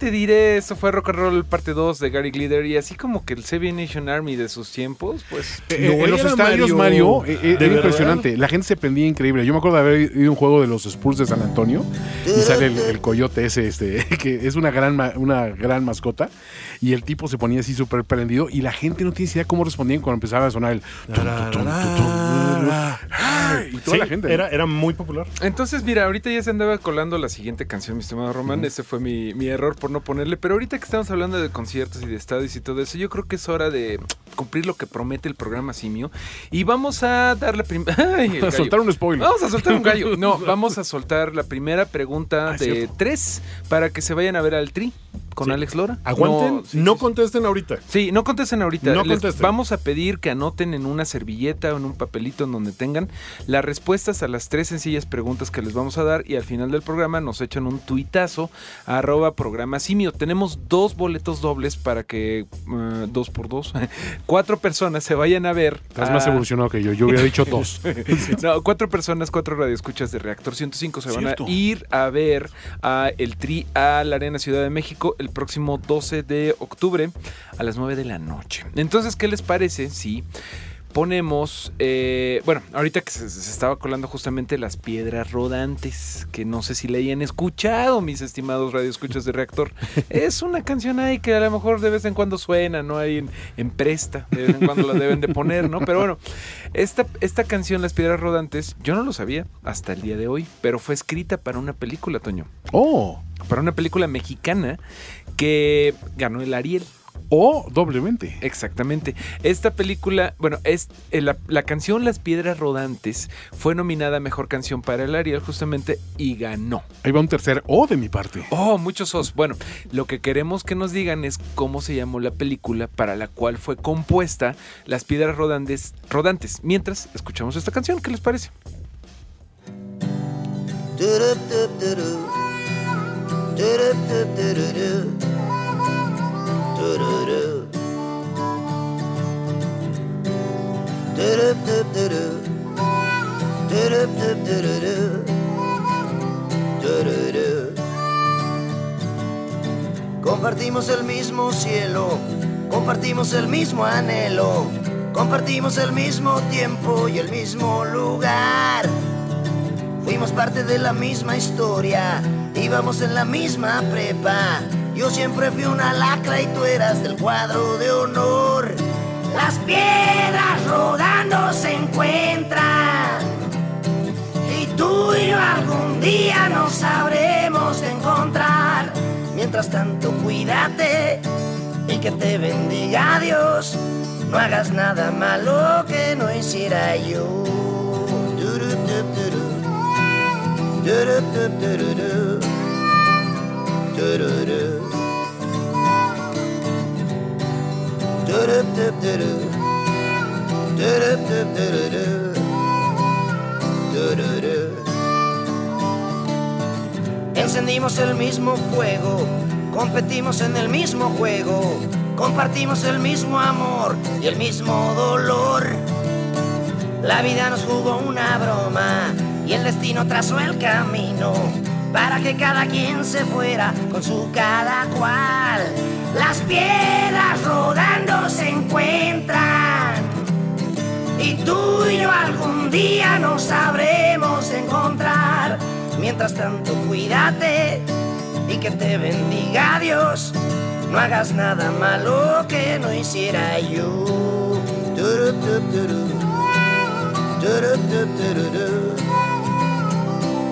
S3: Te diré, eso fue Rock and Roll parte 2 de Gary Glitter y así como que el Seven Nation Army de sus tiempos, pues
S4: Eh,
S5: No
S4: en los estadios,
S5: Mario.
S4: Mario, eh, eh,
S5: ¿De
S4: era
S5: verdad?
S4: impresionante. La gente se prendía increíble. Yo me acuerdo de haber ido a un juego de los Spurs de San Antonio y sale el, el coyote ese, este, que es una gran, ma- una gran mascota. Y el tipo se ponía así súper prendido y la gente no tiene idea cómo respondían cuando empezaba a sonar el. tum, tum, tum, Y toda
S5: Sí,
S4: la gente.
S5: Era, era muy popular.
S3: Entonces, mira, ahorita ya se andaba colando la siguiente canción, mi estimado Román. Ese fue mi, mi error por no ponerle. Pero ahorita que estamos hablando de conciertos y de estadios y todo eso, yo creo que es hora de cumplir lo que promete el programa Simio. Y vamos a dar la primera. <laughs>
S4: A soltar un spoiler.
S3: Vamos a soltar un gallo. No, <laughs> vamos a soltar la primera pregunta
S4: Ah,
S3: de
S4: cierto.
S3: tres para que se vayan a ver al Tri con
S5: Sí.
S3: Alex Lora.
S5: Aguanten,
S3: No,
S5: no,
S3: sí, sí, sí.
S5: contesten ahorita.
S3: Sí, no contesten ahorita.
S5: No
S3: Les
S5: contesten.
S3: vamos a pedir que anoten en una servilleta o en un papelito en donde tengan las respuestas a las tres sencillas preguntas que les vamos a dar y al final del programa nos echan un tuitazo a arroba programa simio. Tenemos dos boletos dobles para que eh, dos por dos, <laughs> cuatro personas se vayan a ver.
S4: Estás más evolucionado que yo. Yo hubiera dicho <laughs> dos. <laughs>
S3: no, cuatro personas, cuatro radioescuchas de Reactor 105 se van
S4: Cierto.
S3: a ir a ver a el Tri a la Arena Ciudad de México el próximo 12 de octubre a las 9 de la noche. Entonces, ¿qué les parece si ponemos, eh, bueno, ahorita que se, se estaba colando justamente las piedras rodantes, que no sé si le hayan escuchado, mis estimados radioescuchas de Reactor. <laughs> Es una canción ahí que a lo mejor de vez en cuando suena, ¿no? Ahí en, en presta, de vez en cuando la deben de poner, ¿no? Pero bueno, esta, esta canción, Las Piedras Rodantes, yo no lo sabía hasta el día de hoy, pero fue escrita para una película, Toño.
S4: Oh,
S3: Para una película mexicana que ganó el Ariel.
S4: oh, doblemente.
S3: Exactamente. Esta película, bueno, es eh, la, la canción Las Piedras Rodantes fue nominada a Mejor Canción para el Ariel justamente y ganó.
S4: Ahí va un tercer O de mi parte.
S3: Oh, muchos os. Bueno, lo que queremos que nos digan es cómo se llamó la película para la cual fue compuesta Las Piedras Rodantes, rodantes. Mientras escuchamos esta canción, ¿qué les parece?
S7: Compartimos el mismo cielo, compartimos el mismo anhelo, compartimos el mismo tiempo y el mismo lugar. Fuimos parte de la misma historia, íbamos en la misma prepa. Yo siempre fui una lacra y tú eras del cuadro de honor. Las piedras rodando se encuentran. Y tú y yo algún día nos sabremos encontrar. Mientras tanto, cuídate y que te bendiga Dios. No hagas nada malo que no hiciera yo. Encendimos el mismo fuego, competimos en el mismo juego, compartimos el mismo amor y el mismo dolor. La vida nos jugó una broma y el destino trazó el camino para que cada quien se fuera con su cada cual. Las piedras rodando se encuentran y tú y yo algún día nos sabremos encontrar. Mientras tanto, cuídate y que te bendiga Dios. No hagas nada malo que no hiciera yo.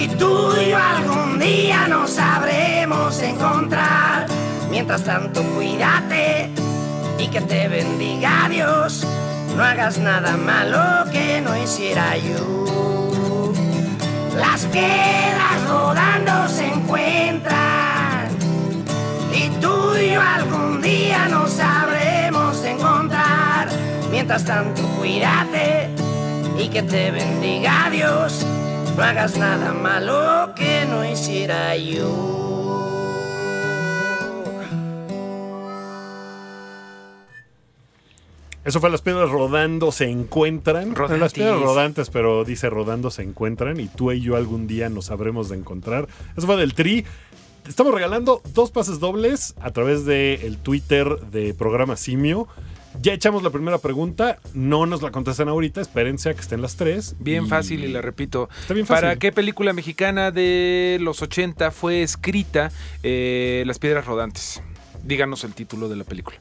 S7: Y tú y yo algún día nos sabremos encontrar. Mientras tanto, cuídate y que te bendiga Dios. No hagas nada malo que no hiciera yo. Las piedras rodando se encuentran. Y tú y yo algún día nos sabremos encontrar. Mientras tanto, cuídate y que te bendiga Dios. No hagas nada malo que no hiciera yo.
S5: Eso fue Las Piedras Rodando se encuentran.
S3: Rodantis.
S5: Las Piedras Rodantes, pero dice Rodando se encuentran y tú y yo algún día nos sabremos de encontrar. Eso fue del Tri. Estamos regalando dos pases dobles a través del Twitter de programa Simio. Ya echamos la primera pregunta, no nos la contestan ahorita, espérense a que estén las tres.
S3: Bien fácil y la repito.
S5: Está bien fácil.
S3: ¿Para qué película mexicana de los 80 fue escrita eh, Las Piedras Rodantes? Díganos el título de la película.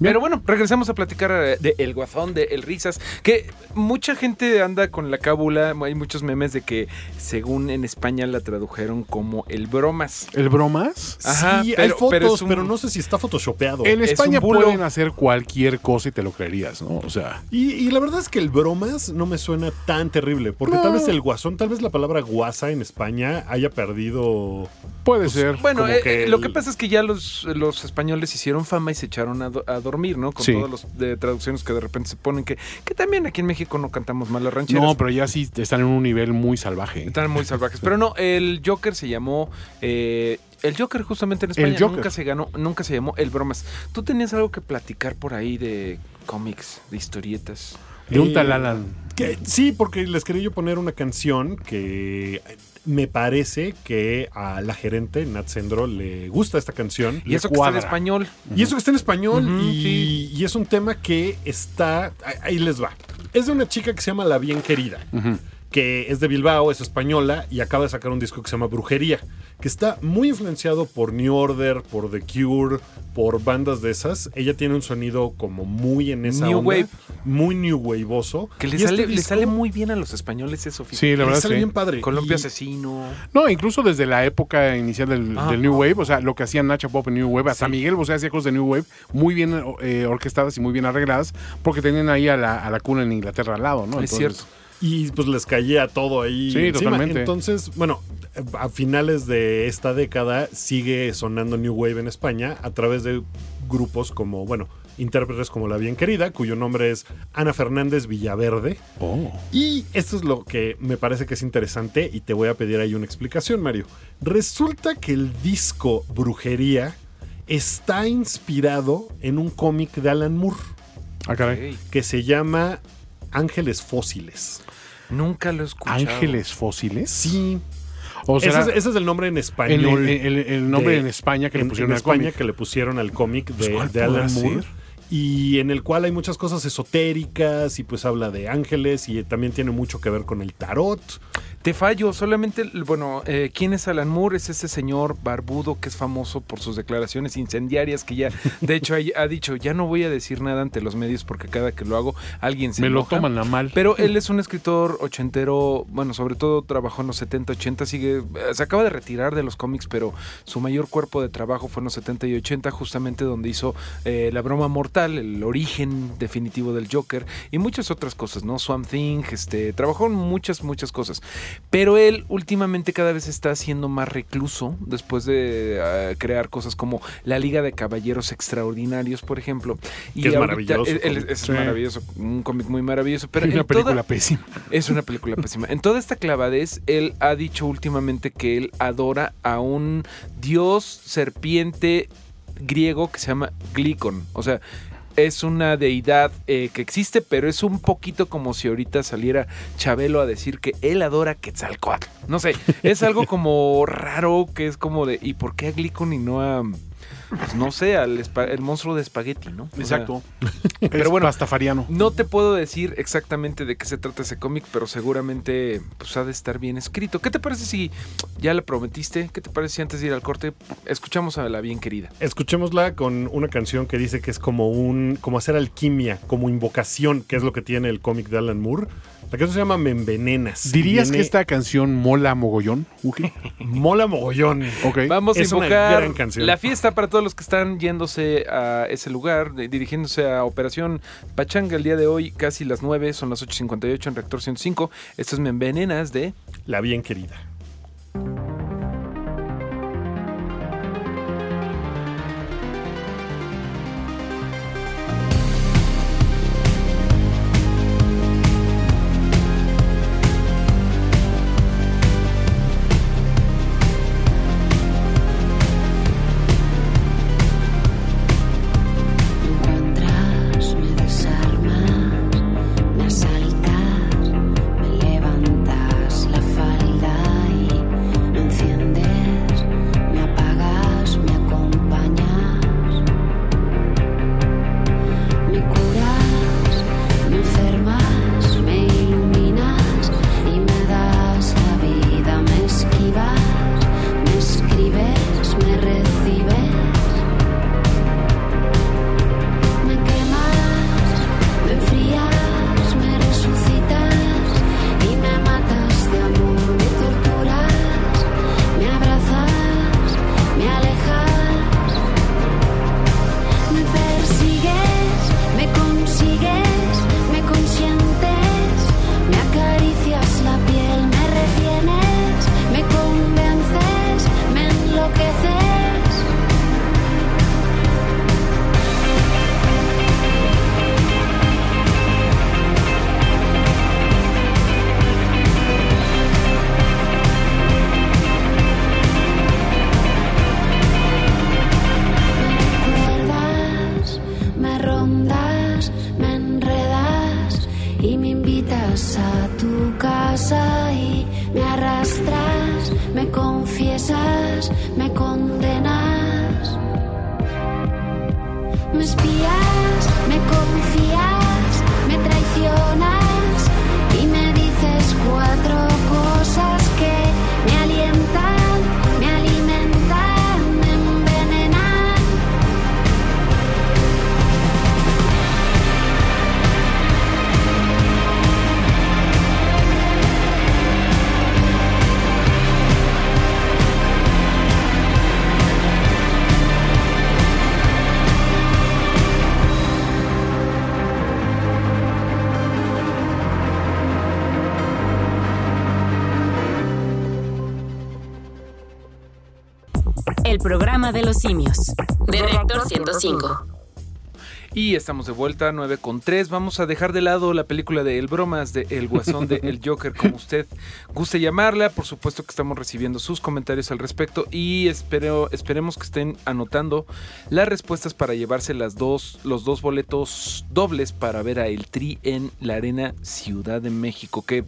S3: Pero bueno, regresemos a platicar eh, de El Guasón, de El Risas, que mucha gente anda con la cábula, hay muchos memes de que según en España la tradujeron como El Bromas.
S4: ¿El bromas?
S3: Ajá,
S5: sí, hay
S3: pero-
S5: fotos,
S3: pero
S5: no sé si está photoshopeado.
S4: En
S3: Es
S4: España pueden hacer cualquier cosa y te lo creerías, ¿no? O sea,
S5: Y, y la verdad es que el bromas no me suena tan terrible, porque tal vez el guasón, tal vez la palabra guasa en España haya perdido...
S4: puede ser.
S3: Bueno, eh,
S5: que
S3: eh, lo que pasa es que ya los, los españoles hicieron fama y se echaron a, a dormir, ¿no? Con
S4: Sí.
S3: todos los de traducciones que de repente se ponen, que, que también aquí en México no cantamos mal las rancheras.
S4: No, pero ya sí están en un nivel muy salvaje.
S3: Están muy salvajes. <laughs> Pero no, el Joker se llamó. eh, el Joker justamente en España
S4: El Joker.
S3: nunca se ganó, nunca se llamó El Bromas. Tú tenías algo que platicar por ahí de cómics, de historietas.
S4: De un
S5: Eh,
S4: tal Alan.
S5: Que, sí, porque les quería yo poner una canción que me parece que a la gerente, Nat Sendro, le gusta esta canción.
S3: Y eso que está en español.
S5: Y eso que está en español y,
S3: sí.
S5: y es un tema que está... ahí- les va. Es de una chica que se llama La Bien Querida,
S4: Ujú.
S5: Que es de Bilbao, es española y acaba de sacar un disco que se llama Brujería, que está muy influenciado por New Order, por The Cure, por bandas de esas. Ella tiene un sonido como muy en esa
S3: New
S5: onda,
S3: wave.
S5: muy new waveoso.
S3: Que le
S5: este
S3: sale, le sale muy bien a los españoles eso, fíjate.
S4: Sí, la
S5: le
S4: verdad
S5: sale
S4: sí.
S5: bien padre.
S3: Colombia
S5: Y-
S3: Asesino.
S4: No, incluso desde la época inicial del,
S3: Ah.
S4: del New Wave, o sea, lo que hacían Nacha Pop en New Wave, hasta Miguel Bosé hacía cosas de New Wave muy bien eh, orquestadas y muy bien arregladas, porque tenían ahí a la, a la cuna en Inglaterra al lado, ¿no?
S3: es
S4: Entonces,
S3: cierto.
S5: Y pues les caía todo ahí.
S4: Sí,
S5: encima.
S4: totalmente.
S5: Entonces, bueno, a finales de esta década sigue sonando New Wave en España a través de grupos como, bueno, intérpretes como La Bien Querida, cuyo nombre es Ana Fernández Villaverde.
S4: Oh.
S5: Y esto es lo que me parece que es interesante y te voy a pedir ahí una explicación, Mario. Resulta que el disco Brujería está inspirado en un cómic de Alan Moore
S4: Ah, caray.
S5: Que se llama Ángeles Fósiles.
S3: Nunca lo he escuchado.
S4: Ángeles fósiles.
S5: Sí,
S4: O sea,
S5: ese, es, ese es el nombre en español.
S4: el- el- el nombre
S5: de-
S4: en España que
S5: en,
S4: le pusieron
S5: en
S4: al
S5: España
S4: cómic.
S5: que le pusieron al cómic
S4: Pues,
S5: de,
S4: ¿cuál
S5: de Alan Moore.
S4: ser?
S5: Y en el cual hay muchas cosas esotéricas y pues habla de ángeles y también tiene mucho que ver con el tarot.
S3: Te fallo, solamente, bueno, eh, ¿quién es Alan Moore? Es ese señor barbudo que es famoso por sus declaraciones incendiarias que ya, de hecho, ha, ha dicho, ya no voy a decir nada ante los medios porque cada que lo hago alguien se
S4: Me lo
S3: enoja".
S4: toman a mal.
S3: Pero él es un escritor ochentero, bueno, sobre todo trabajó en los 70, 80, sigue, eh, se acaba de retirar de los cómics, pero su mayor cuerpo de trabajo fue en los 70 y 80, justamente donde hizo eh, La broma mortal, el origen definitivo del Joker y muchas otras cosas, ¿no? Swamp Thing, este, trabajó en muchas, muchas cosas. Pero él últimamente cada vez está siendo más recluso después de eh, crear cosas como La Liga de Caballeros Extraordinarios, por ejemplo. Y
S5: Que es
S3: ahorita-
S5: maravilloso
S3: él- él-
S5: cómic.
S3: es
S4: Sí.
S3: maravilloso, un cómic muy maravilloso. Pero
S4: Es una
S3: en toda-
S4: película pésima.
S3: es una película pésima. En toda esta clavadez, él ha dicho últimamente que él adora a un dios serpiente griego que se llama Glicon. O sea, es una deidad eh, que existe, pero es un poquito como si ahorita saliera Chabelo a decir que él adora Quetzalcoatl. No sé, es algo como raro que es como de, ¿y por qué a Glicon y no a, pues no sé, al el monstruo de espagueti, ¿no? O sea,
S4: Exacto. <laughs>
S3: pero bueno,
S4: pastafariano.
S3: no te puedo decir exactamente de qué se trata ese cómic, pero seguramente pues, ha de estar bien escrito. ¿Qué te parece si ya le prometiste? ¿Qué te parece si antes de ir al corte escuchamos a la bien querida?
S5: Escuchémosla con una canción que dice que es como un como hacer alquimia, como invocación, que es lo que tiene el cómic de Alan Moore.
S8: La canción se llama Me Envenenas.
S4: ¿Dirías
S8: Viene-
S4: que esta canción mola mogollón? <laughs>
S8: Mola mogollón.
S4: Ok.
S3: Vamos a
S8: Es
S3: invocar
S8: gran canción.
S3: la fiesta para todos los que están yéndose a ese lugar, de- dirigiéndose a Operación Pachanga el día de hoy, casi las 9, son las 8.58 en Reactor 105. Esto es Me Envenenas de...
S8: La bien querida.
S2: Programa de los simios. De Reactor 105.
S3: Y estamos de vuelta, 9 con 3. Vamos a dejar de lado la película de El Bromas, de El Guasón de El Joker, como <laughs> usted guste llamarla. Por supuesto que estamos recibiendo sus comentarios al respecto y espero, esperemos que estén anotando las respuestas para llevarse las dos, los dos boletos dobles para ver a El Tri en la Arena Ciudad de México. Que,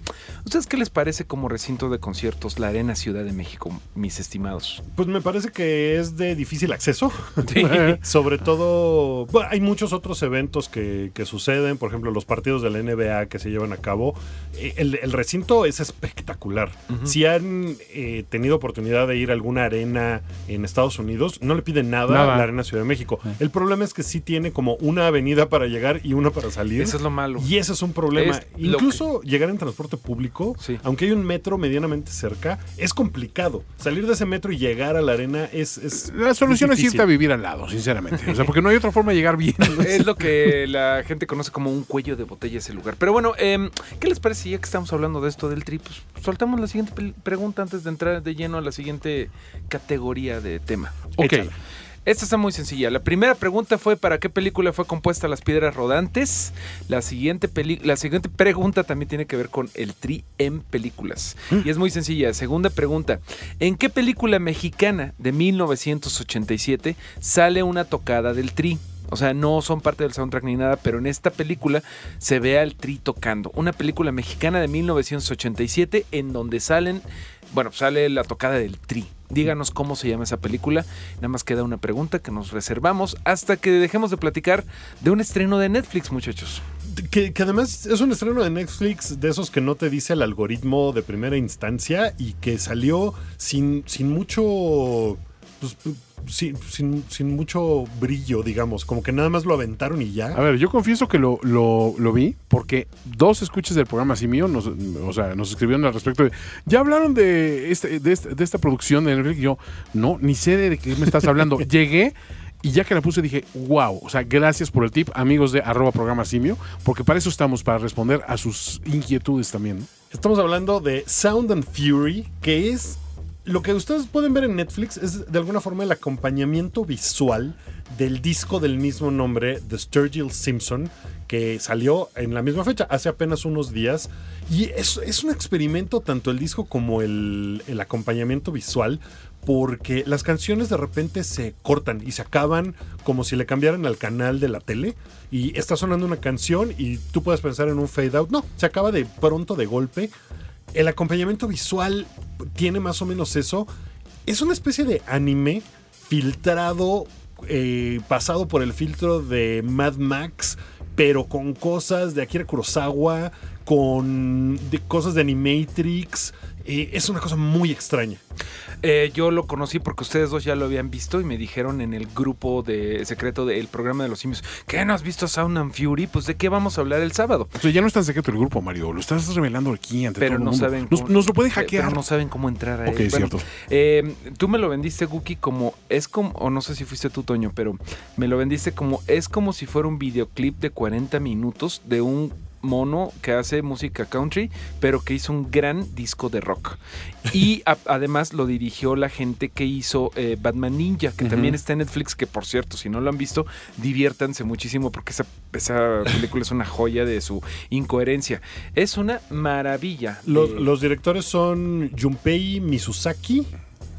S3: ¿Ustedes qué les parece como recinto de conciertos la Arena Ciudad de México, mis estimados?
S8: Pues me parece que es de difícil acceso.
S3: Sí. <laughs>
S8: Sobre todo, bueno, hay muchos otros eventos que, que suceden, por ejemplo, los partidos de la NBA que se llevan a cabo. Eh, El, el recinto es espectacular. Si han eh, tenido oportunidad de ir a alguna arena en Estados Unidos, no le piden nada,
S4: Nada.
S8: a la Arena Ciudad de México. El problema es que sí tiene como una avenida para llegar y una para salir.
S3: Eso es lo malo.
S8: Y ese es un problema.
S3: Es
S8: Incluso llegar en transporte público,
S3: Sí.
S8: aunque hay un metro medianamente cerca, es complicado. Salir de ese metro y llegar a la arena es. es
S4: La solución es,
S8: difícil.
S4: irte a vivir al lado, sinceramente. O sea, porque no hay otra forma de llegar bien. <laughs>
S3: Es lo que la gente conoce como un cuello de botella ese lugar. Pero bueno, em, ¿qué les parece ya que estamos hablando de esto del tri? Pues soltamos la siguiente pregunta antes de entrar de lleno a la siguiente categoría de tema.
S4: Ok.
S8: Échala.
S3: Esta está muy sencilla. La primera pregunta fue ¿para qué película fue compuesta Las Piedras Rodantes? La siguiente, peli- la siguiente pregunta también tiene que ver con el tri en películas. Y es muy sencilla. Segunda pregunta. ¿En qué película mexicana de 1987 sale una tocada del tri? O sea, no son parte del soundtrack ni nada, pero en esta película se ve al tri tocando. Una película mexicana de 1987 en donde salen, bueno, sale la tocada del tri. Díganos cómo se llama esa película. Nada más queda una pregunta que nos reservamos hasta que dejemos de platicar de un estreno de Netflix, muchachos.
S8: Que, además es un estreno de Netflix de esos que no te dice el algoritmo de primera instancia y que salió sin, sin mucho
S5: pues, sin, sin- sin mucho brillo, digamos. Como que nada más lo aventaron y ya.
S4: A ver, yo confieso que lo, lo, lo vi porque dos escuchas del programa así mío nos, o sea, nos escribieron al respecto de, ya hablaron de, este, de, este- de esta producción de Netflix. Y yo, no, ni sé de qué me estás hablando. <laughs> Llegué y ya que la puse dije, wow, o sea, gracias por el tip, amigos de arroba programa simio, porque para eso estamos, para responder a sus inquietudes también. ¿no?
S5: Estamos hablando de Sound and Fury, que es lo que ustedes pueden ver en Netflix, es de alguna forma el acompañamiento visual del disco del mismo nombre, The Sturgill Simpson, que salió en la misma fecha, hace apenas unos días. Y es, es un experimento tanto el disco como el, el acompañamiento visual, porque las canciones de repente se cortan y se acaban como si le cambiaran al canal de la tele y está sonando una canción y tú puedes pensar en un fade out. No, se acaba de pronto de golpe. El acompañamiento visual tiene más o menos eso. Es una especie de anime filtrado, eh, pasado por el filtro de Mad Max, pero con cosas de Akira Kurosawa, con de cosas de Animatrix. Eh, es una cosa muy extraña.
S3: Eh, yo lo conocí porque ustedes dos ya lo habían visto y me dijeron en el grupo de secreto del programa de los simios, ¿qué no has visto Sound and Fury? Pues de qué vamos a hablar el sábado.
S4: O sea, ya no es tan secreto el grupo, Mario, lo estás revelando aquí ante
S3: Pero
S4: todo el
S3: no
S4: mundo.
S3: saben
S4: Nos,
S3: cómo-
S4: nos lo pueden
S3: pero
S4: hackear.
S3: no saben cómo entrar a
S4: Ok,
S3: él. Bueno,
S4: cierto.
S3: eh, tú me lo vendiste, Guki, como es como, o no sé si fuiste tú, Toño, pero me lo vendiste como es como si fuera un videoclip de 40 minutos de un mono que hace música country, pero que hizo un gran disco de rock. Y a- <laughs> además lo dirigió la gente que hizo eh, Batman Ninja, que también está en Netflix, que por cierto, si no lo han visto, diviértanse muchísimo porque esa, esa <laughs> película es una joya de su incoherencia. Es una maravilla.
S5: Los,
S3: Eh,
S5: los directores son Junpei Mizusaki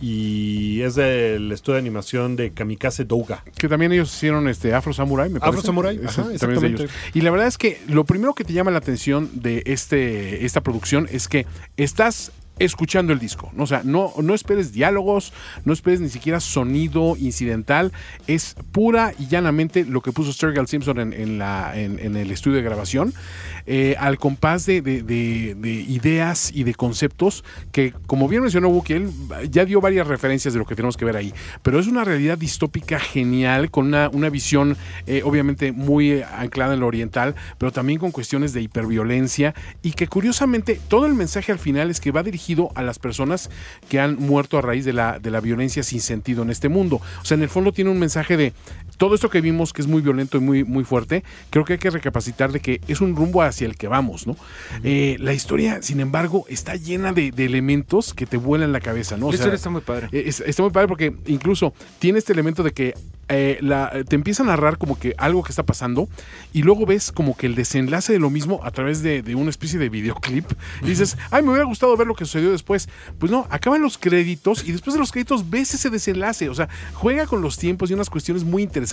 S5: y es del estudio de animación de Kamikaze Douga.
S4: Que también ellos hicieron este Afro Samurai, me parece.
S5: Afro Samurai, ajá,
S4: también es
S5: exactamente.
S4: ellos. Y la verdad es que lo primero que te llama la atención de este, esta producción es que estás escuchando el disco. O sea, no, no esperes diálogos, no esperes ni siquiera sonido incidental. Es pura y llanamente lo que puso Sturgill Simpson en, en el estudio de grabación, eh, al compás de ideas y de conceptos que, como bien mencionó Wookie, él ya dio varias referencias de lo que tenemos que ver ahí. Pero es una realidad distópica genial, con una, una visión eh, obviamente muy eh, anclada en lo oriental, pero también con cuestiones de hiperviolencia y que curiosamente todo el mensaje al final es que va dirigido a las personas que han muerto a raíz de la, de la violencia sin sentido en este mundo. O sea, en el fondo tiene un mensaje de todo esto que vimos que es muy violento y muy, muy fuerte, creo que hay que recapacitar de que es un rumbo hacia el que vamos, ¿no? Eh, la historia, sin embargo, está llena de, de elementos que te vuelan la cabeza, ¿no? O
S3: la
S4: sea,
S3: historia está muy padre.
S4: eh, es- está muy padre porque incluso tiene este elemento de que eh, la- te empieza a narrar como que algo que está pasando y luego ves como que el desenlace de lo mismo a través de, de una especie de videoclip y dices, ay, me hubiera gustado ver lo que sucedió después. Pues no, acaban los créditos y después de los créditos ves ese desenlace. O sea, juega con los tiempos y unas cuestiones muy interesantes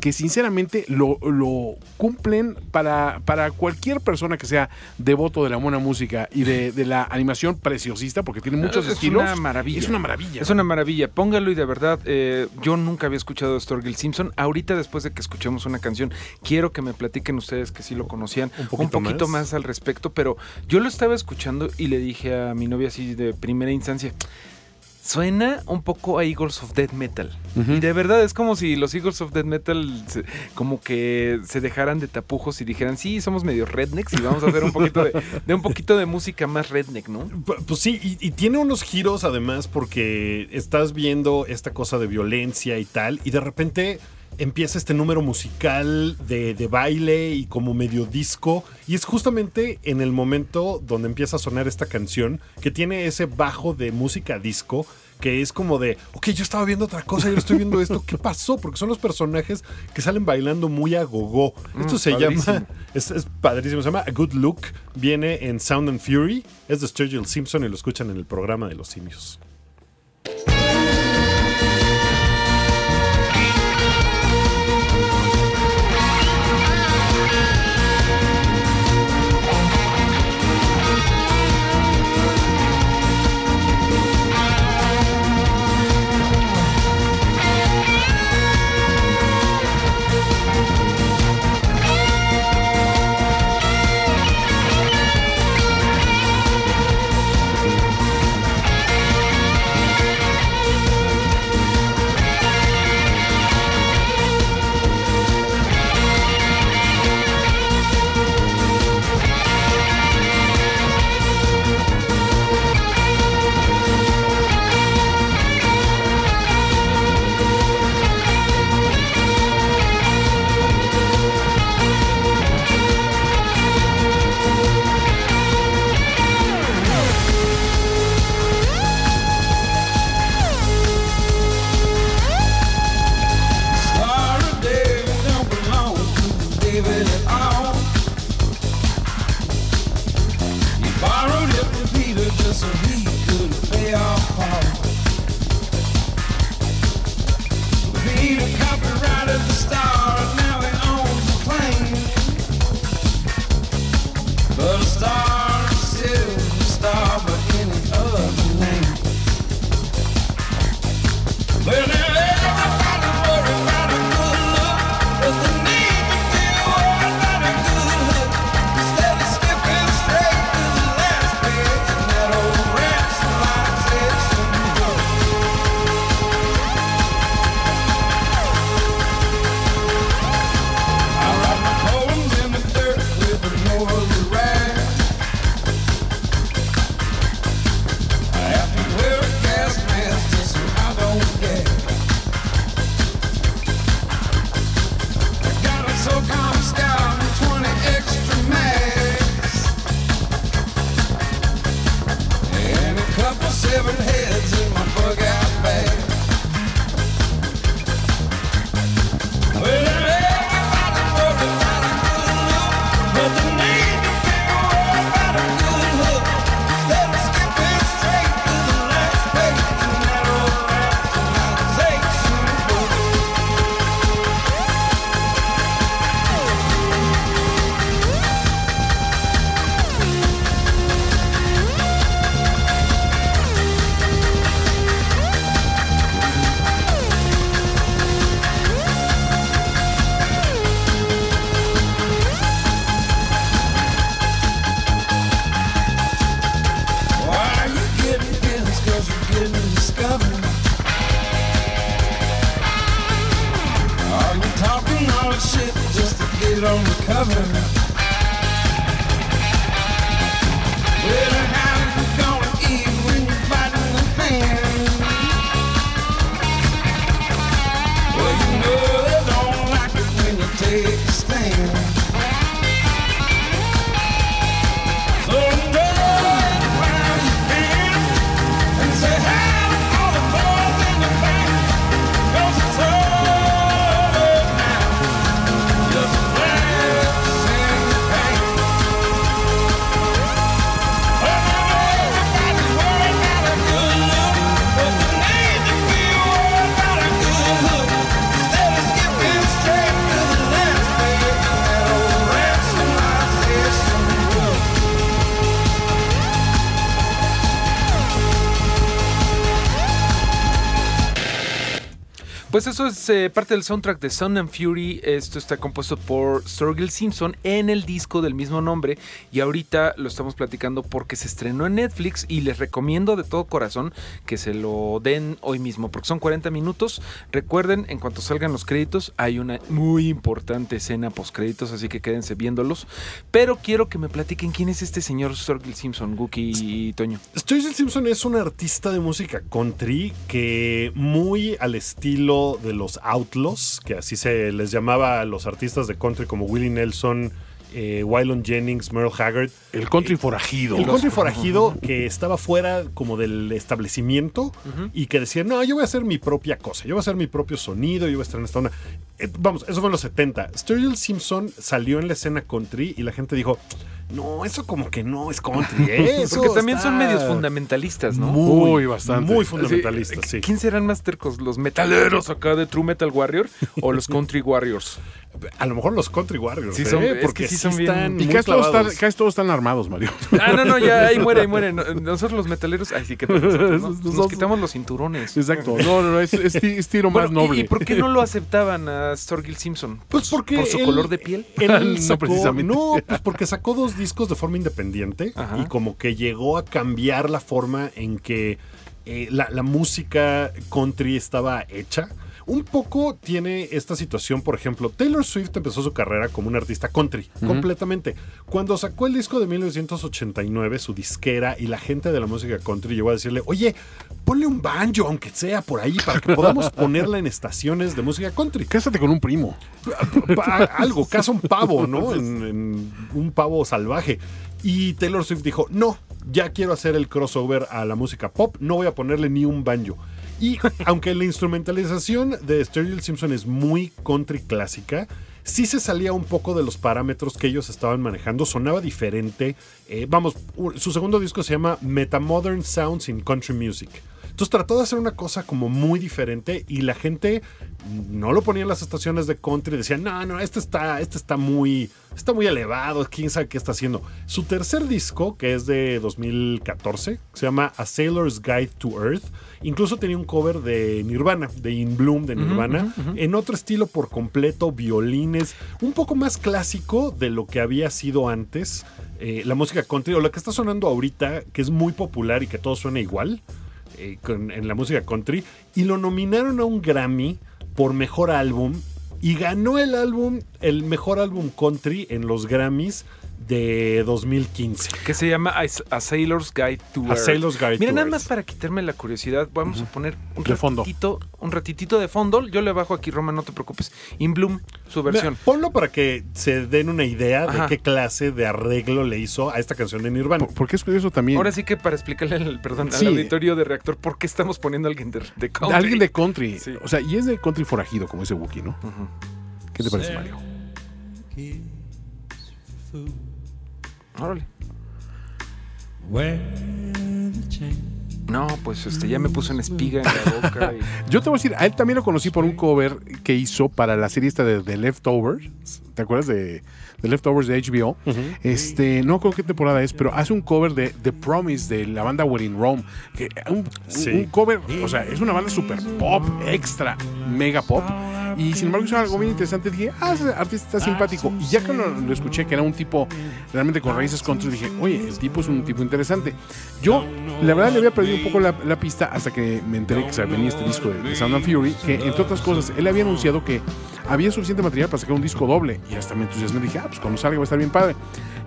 S4: que sinceramente lo, lo cumplen para, para cualquier persona que sea devoto de la buena música y de, de la animación preciosista porque tiene muchos
S3: es
S4: estilos.
S3: una maravilla.
S4: Es una maravilla.
S3: Es una maravilla. Póngalo y de verdad, eh, yo nunca había escuchado a Storgill Simpson. Ahorita, después de que escuchemos una canción, quiero que me platiquen ustedes que sí lo conocían
S5: Un poquito
S3: más.
S5: más.
S3: al respecto. Pero yo lo estaba escuchando y le dije a mi novia así de primera instancia. Suena un poco a Eagles of Death Metal. Y de verdad es como si los Eagles of Death Metal se- como que se dejaran de tapujos y dijeran, sí, somos medio rednecks y vamos a hacer un poquito de, de un poquito de música más redneck, ¿no?
S5: Pu- Pues sí, y, y tiene unos giros además porque estás viendo esta cosa de violencia y tal, y de repente empieza este número musical de, de baile y como medio disco, y es justamente en el momento donde empieza a sonar esta canción que tiene ese bajo de música disco. Que es como de, ok, yo estaba viendo otra cosa, yo estoy viendo esto, ¿qué pasó? Porque son los personajes que salen bailando muy a gogo. Esto
S3: Mm,
S5: se
S3: padrísimo.
S5: llama <laughs> es, es padrísimo, se llama A Good Look, viene en Sound and Fury, es de Sturgill Simpson y lo escuchan en el programa de los simios.
S3: Eso es eh, parte del soundtrack de Sound and Fury. Esto está compuesto por Sturgill Simpson en el disco del mismo nombre. Y ahorita lo estamos platicando porque se estrenó en Netflix. Y les recomiendo de todo corazón que se lo den hoy mismo. Porque son 40 minutos. Recuerden, en cuanto salgan los créditos, hay una muy importante escena post créditos. Así que quédense viéndolos. Pero quiero que me platiquen quién es este señor Sturgill Simpson, Guki y Toño.
S5: Sturgill Simpson es un artista de música country que muy al estilo de los Outlaws, que así se les llamaba a los artistas de country como Willie Nelson, eh, Waylon Jennings, Merle Haggard.
S4: El country forajido.
S5: El country forajido que estaba fuera como del establecimiento y que decía, no, yo voy a hacer mi propia cosa, yo voy a hacer mi propio sonido, yo voy a estar en esta onda. Eh, vamos, eso fue en los 70. Sturgill Simpson salió en la escena country y la gente dijo, no, eso como que no es country. <laughs> ¿eh? Eso
S3: Porque también son medios fundamentalistas, ¿no?
S4: Muy, bastante.
S5: Muy fundamentalistas, sí.
S3: ¿Quién serán más tercos? ¿Los metaleros acá de True Metal Warrior o los Country Warriors?
S5: A lo mejor los Country Warriors.
S3: Sí
S5: ¿eh?
S3: son- es
S5: porque
S3: que sí
S5: sí
S3: son bien-
S4: Y casi todos, están,
S5: clavados.
S4: casi todos están armados, Mario.
S3: Ah, no, no, ya ahí muere, ahí muere. <laughs> No, Nosotros los metaleros, ay, sí que nosotros, ¿no?
S4: Esos-
S3: nos quitamos los cinturones.
S4: Exacto. No, no, no, es, es, ti- es tiro más
S3: Bueno, ¿y-
S4: noble.
S3: ¿Y por qué no lo <laughs> aceptaban a Storgill Simpson?
S5: Pues porque
S3: ¿Por su
S5: él-
S3: color de piel? <laughs>
S5: Él <laughs>
S4: No,
S5: sacó-
S4: precisamente.
S5: No, pues porque sacó dos discos de forma independiente
S3: Ajá.
S5: y como que llegó a cambiar la forma en que eh, la, la música country estaba hecha. Un poco tiene esta situación, por ejemplo, Taylor Swift empezó su carrera como un artista country, completamente. Cuando sacó el disco de 1989, su disquera y la gente de la música country llegó a decirle, oye, ponle un banjo, aunque sea por ahí, para que podamos <laughs> ponerla en estaciones de música country.
S4: Cásate con un primo.
S5: Algo, caza un pavo, ¿no? En, en un pavo salvaje. Y Taylor Swift dijo, no, ya quiero hacer el crossover a la música pop, no voy a ponerle ni un banjo. Y aunque la instrumentalización de Sturgill Simpson es muy country clásica, sí se salía un poco de los parámetros que ellos estaban manejando, sonaba diferente. Eh, vamos, su segundo disco se llama Metamodern Sounds in Country Music. Entonces trató de hacer una cosa como muy diferente y la gente no lo ponía en las estaciones de country. Decían, no, no, este está, este está muy, está muy elevado. Quién sabe qué está haciendo. Su tercer disco, que es de 2014, se llama A Sailor's Guide to Earth. Incluso tenía un cover de Nirvana, de In Bloom de Nirvana, en otro estilo por completo, violines, un poco más clásico de lo que había sido antes. eh, la música country o la que está sonando ahorita, que es muy popular y que todo suena igual eh, en la música country y lo nominaron a un Grammy por mejor álbum y ganó el álbum, el mejor álbum country en los Grammys de 2015.
S3: Que se llama A A Sailor's Guide to
S5: A
S3: Earth.
S5: Sailor's Guide
S3: Mira,
S5: to
S3: nada
S5: Earth.
S3: más para quitarme la curiosidad, vamos a poner un
S4: De fondo.
S3: un ratitito de fondo. Yo le bajo aquí, Roma, no te preocupes. In Bloom, su versión.
S5: Mira, ponlo para que se den una idea
S3: Ajá.
S5: de qué clase de arreglo le hizo a esta canción de Nirvana.
S4: Por- Porque es curioso también.
S3: Ahora sí que para explicarle al, perdón,
S4: Sí.
S3: al auditorio de reactor por qué estamos poniendo a alguien de, de country.
S4: Alguien de country.
S3: Sí.
S4: O sea, y es de country forajido, como ese Wookiee, ¿no? ¿Qué te parece, Mario?
S3: Órale. No, pues este ya me puso una espiga en la boca. y- <laughs>
S4: Yo te voy a decir, a él también lo conocí por un cover que hizo para la serie esta de The Leftovers. ¿Te acuerdas de The Leftovers de HBO? Este, no creo qué temporada es, pero hace un cover de The Promise de la banda Wedding Rome. Que un,
S5: Sí.
S4: un cover, o sea, es una banda super pop, extra, mega pop. Y sin embargo hizo algo bien interesante. Dije, ah, ese artista está simpático. Y ya que lo, lo escuché, que era un tipo realmente con raíces country, dije, oye, el tipo es un tipo interesante. Yo, la verdad, le había perdido un poco la, la pista hasta que me enteré que venía este disco de, de Sound and Fury, que entre otras cosas, él había anunciado que había suficiente material para sacar un disco doble. Y hasta me entusiasmé. Dije, ah, pues cuando salga va a estar bien padre.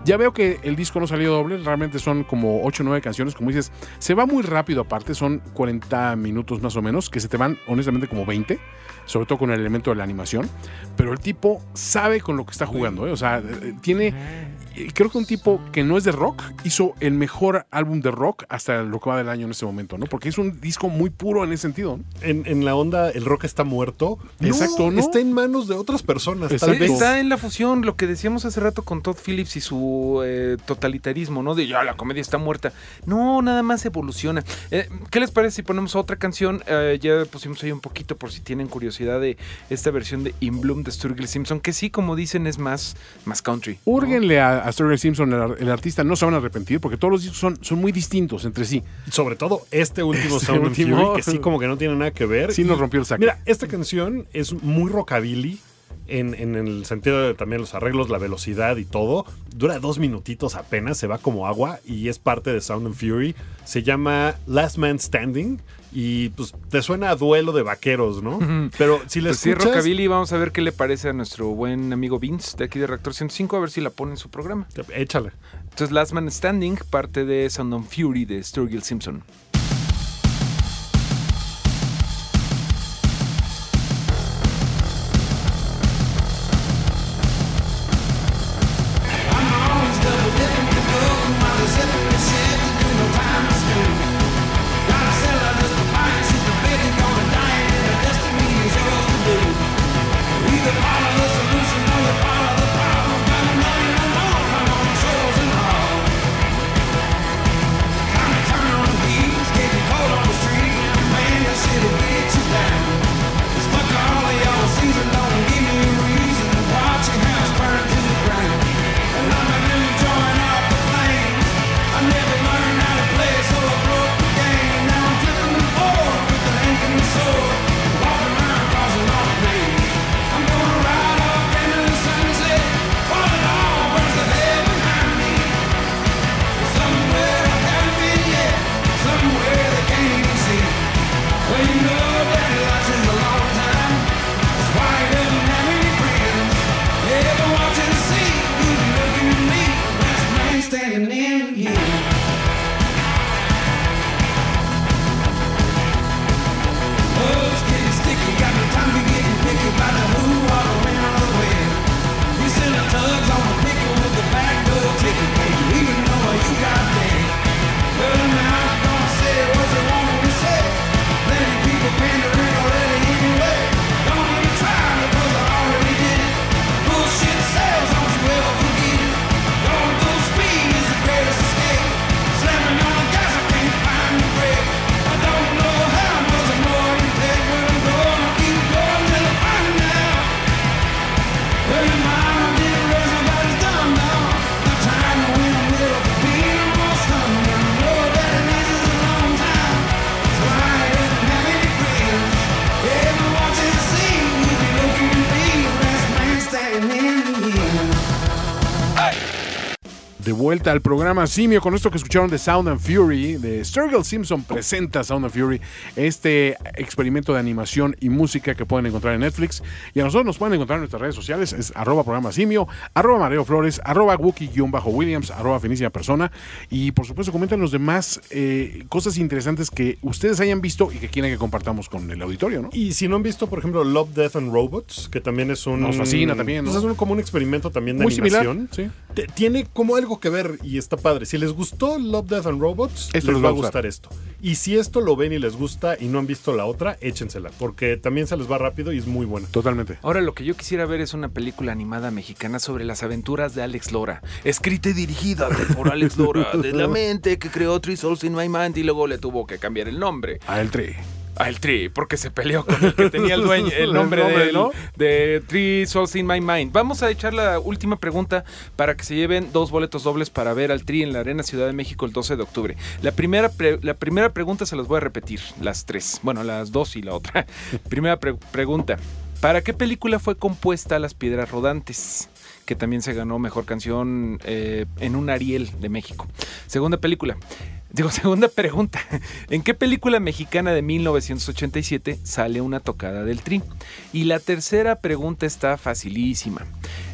S4: Ya veo que el disco no salió doble, realmente son como 8 o 9 canciones, como dices, se va muy rápido aparte, son 40 minutos más o menos, que se te van honestamente como 20, sobre todo con el elemento de la animación, pero el tipo sabe con lo que está jugando, ¿eh? o sea, eh, tiene, eh, creo que un tipo que no es de rock, hizo el mejor álbum de rock hasta lo que va del año en este momento, ¿no? Porque es un disco muy puro en ese sentido. ¿no?
S5: En, en la onda, el rock está muerto.
S4: Exacto, ¿no?
S5: Está en manos de otras personas, tal vez.
S9: Está en la fusión, lo que decíamos hace rato con Todd Phillips y su eh, totalitarismo, ¿no? De ya la comedia está muerta. No, nada más evoluciona. Eh, ¿Qué les parece si ponemos otra canción? Eh, ya pusimos ahí un poquito por si tienen curiosidad de esta versión de In Bloom de Sturgill Simpson, que sí, como dicen, es más, más country. ¿no?
S4: Úrguenle a, a Simpson, el, ar- el artista, no se van a arrepentir porque todos los discos son, son muy distintos entre sí.
S5: Sobre todo este último
S4: Este
S5: Sound
S4: último.
S5: Fury, que sí como que no tiene nada que ver.
S4: Sí nos
S5: Y,
S4: rompió el saco.
S5: Mira, esta canción es muy rockabilly. En, en el sentido de también los arreglos, la velocidad y todo. Dura dos minutitos apenas, se va como agua y es parte de Sound and Fury. Se llama Last Man Standing y pues te suena a duelo de vaqueros, ¿no? Pero si le
S9: Pues sí,
S5: escuchas,
S9: Rockabilly, vamos a ver qué le parece a nuestro buen amigo Vince de aquí de Reactor 105, a ver si la pone en su programa.
S5: échale.
S9: Entonces, Last Man Standing, parte de Sound of Fury de Sturgill Simpson.
S4: De vuelta al programa Simio con esto que escucharon de Sound and Fury, de Sturgill Simpson presenta Sound and Fury, este experimento de animación y música que pueden encontrar en Netflix. Y a nosotros nos pueden encontrar en nuestras redes sociales, es arroba programa Simio, arroba Mareo Flores, arroba Wookie-Williams, arroba finísima persona. Y por supuesto comenten los demás eh, cosas interesantes que ustedes hayan visto y que quieren que compartamos con el auditorio, ¿no?
S5: Y si no han visto, por ejemplo, Love, Death and Robots, que también es un.
S4: Nos fascina también, ¿no?
S5: pues es un- como un experimento también de
S4: Muy similar,
S5: animación.
S4: sí.
S5: Te- Tiene como algo que ver y está padre. Si les gustó Love, Death and Robots,
S4: Esto
S5: les va a gustar esto. Y si esto lo ven y les gusta y no han visto la otra, échensela. Porque también se les va rápido y es muy buena.
S4: Totalmente.
S9: Ahora lo que yo quisiera ver es una película animada mexicana sobre las aventuras de Alex Lora, escrita y dirigida por Alex Lora, de la <laughs> mente que creó Three Souls in My Mind y luego le tuvo que cambiar el nombre
S4: A el tri.
S9: El Tri, porque se peleó con el que tenía el dueño, el <laughs>
S4: El
S9: nombre, del-
S4: ¿no?
S9: de Three Souls in My Mind. Vamos a echar la última pregunta para que se lleven dos boletos dobles para ver al Tri en la Arena Ciudad de México el 12 de octubre. La primera, pre- la primera pregunta se las voy a repetir, las tres, bueno, las dos y la otra. <laughs> primera pre- pregunta, ¿para qué película fue compuesta Las Piedras Rodantes? que también se ganó Mejor Canción eh, en un Ariel de México. Segunda película.
S3: Digo, <laughs> segunda pregunta. ¿En qué película mexicana de 1987 sale una tocada del tri? Y la tercera pregunta está facilísima.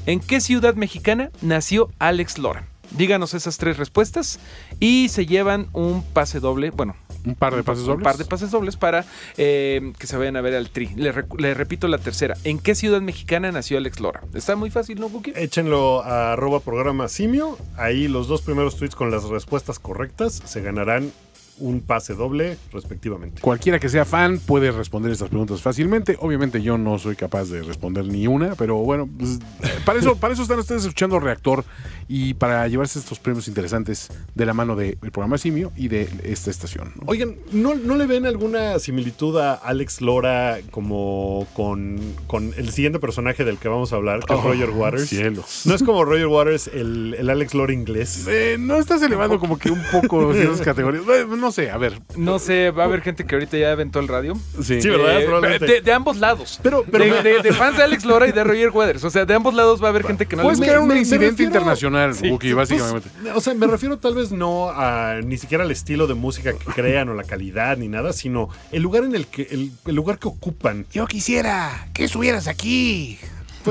S3: ¿En qué ciudad mexicana nació Alex Lora? Díganos esas tres respuestas y se llevan un pase doble, bueno,
S4: Un par de pases
S3: un
S4: dobles.
S3: par de pases dobles para eh, que se vayan a ver al tri. Le, recu- le repito la tercera. ¿En qué ciudad mexicana nació Alex Lora? Está muy fácil, ¿no, Cookie?
S5: Échenlo a arroba programa simio. Ahí los dos primeros tweets con las respuestas correctas se ganarán un pase doble respectivamente.
S4: Cualquiera que sea fan puede responder estas preguntas fácilmente. Obviamente yo no soy capaz de responder ni una, pero bueno, pues, eh, para eso, para eso están ustedes escuchando Reactor y para llevarse estos premios interesantes de la mano del programa Simio y de esta estación. ¿no?
S5: Oigan, ¿no, no le ven alguna similitud a Alex Lora como con, con el siguiente personaje del que vamos a hablar, que es
S4: Oh,
S5: Roger Waters?
S4: cielos.
S5: No es como Roger Waters, el, el Alex Lora inglés.
S4: Eh, no estás elevando como que un poco ciertas <laughs> categorías. No sé, a ver.
S3: No sé, va a haber gente que ahorita ya aventó el radio.
S4: Sí.
S5: Sí, ¿verdad?
S3: Eh,
S5: Probablemente.
S3: de, de ambos lados.
S5: Pero- pero
S3: de,
S5: me-
S3: de- de fans de Alex Lora y de Roger Waters. O sea, de ambos lados va a haber gente que no
S4: crear
S3: gusta.
S4: un incidente
S5: refiero-
S4: internacional,
S5: Sí,
S4: Wookie,
S5: sí, pues,
S4: básicamente.
S5: o sea, me refiero tal vez no a ni siquiera al estilo de música que crean o la calidad ni nada, sino el lugar en el que el, el lugar que ocupan.
S4: Yo quisiera que estuvieras aquí.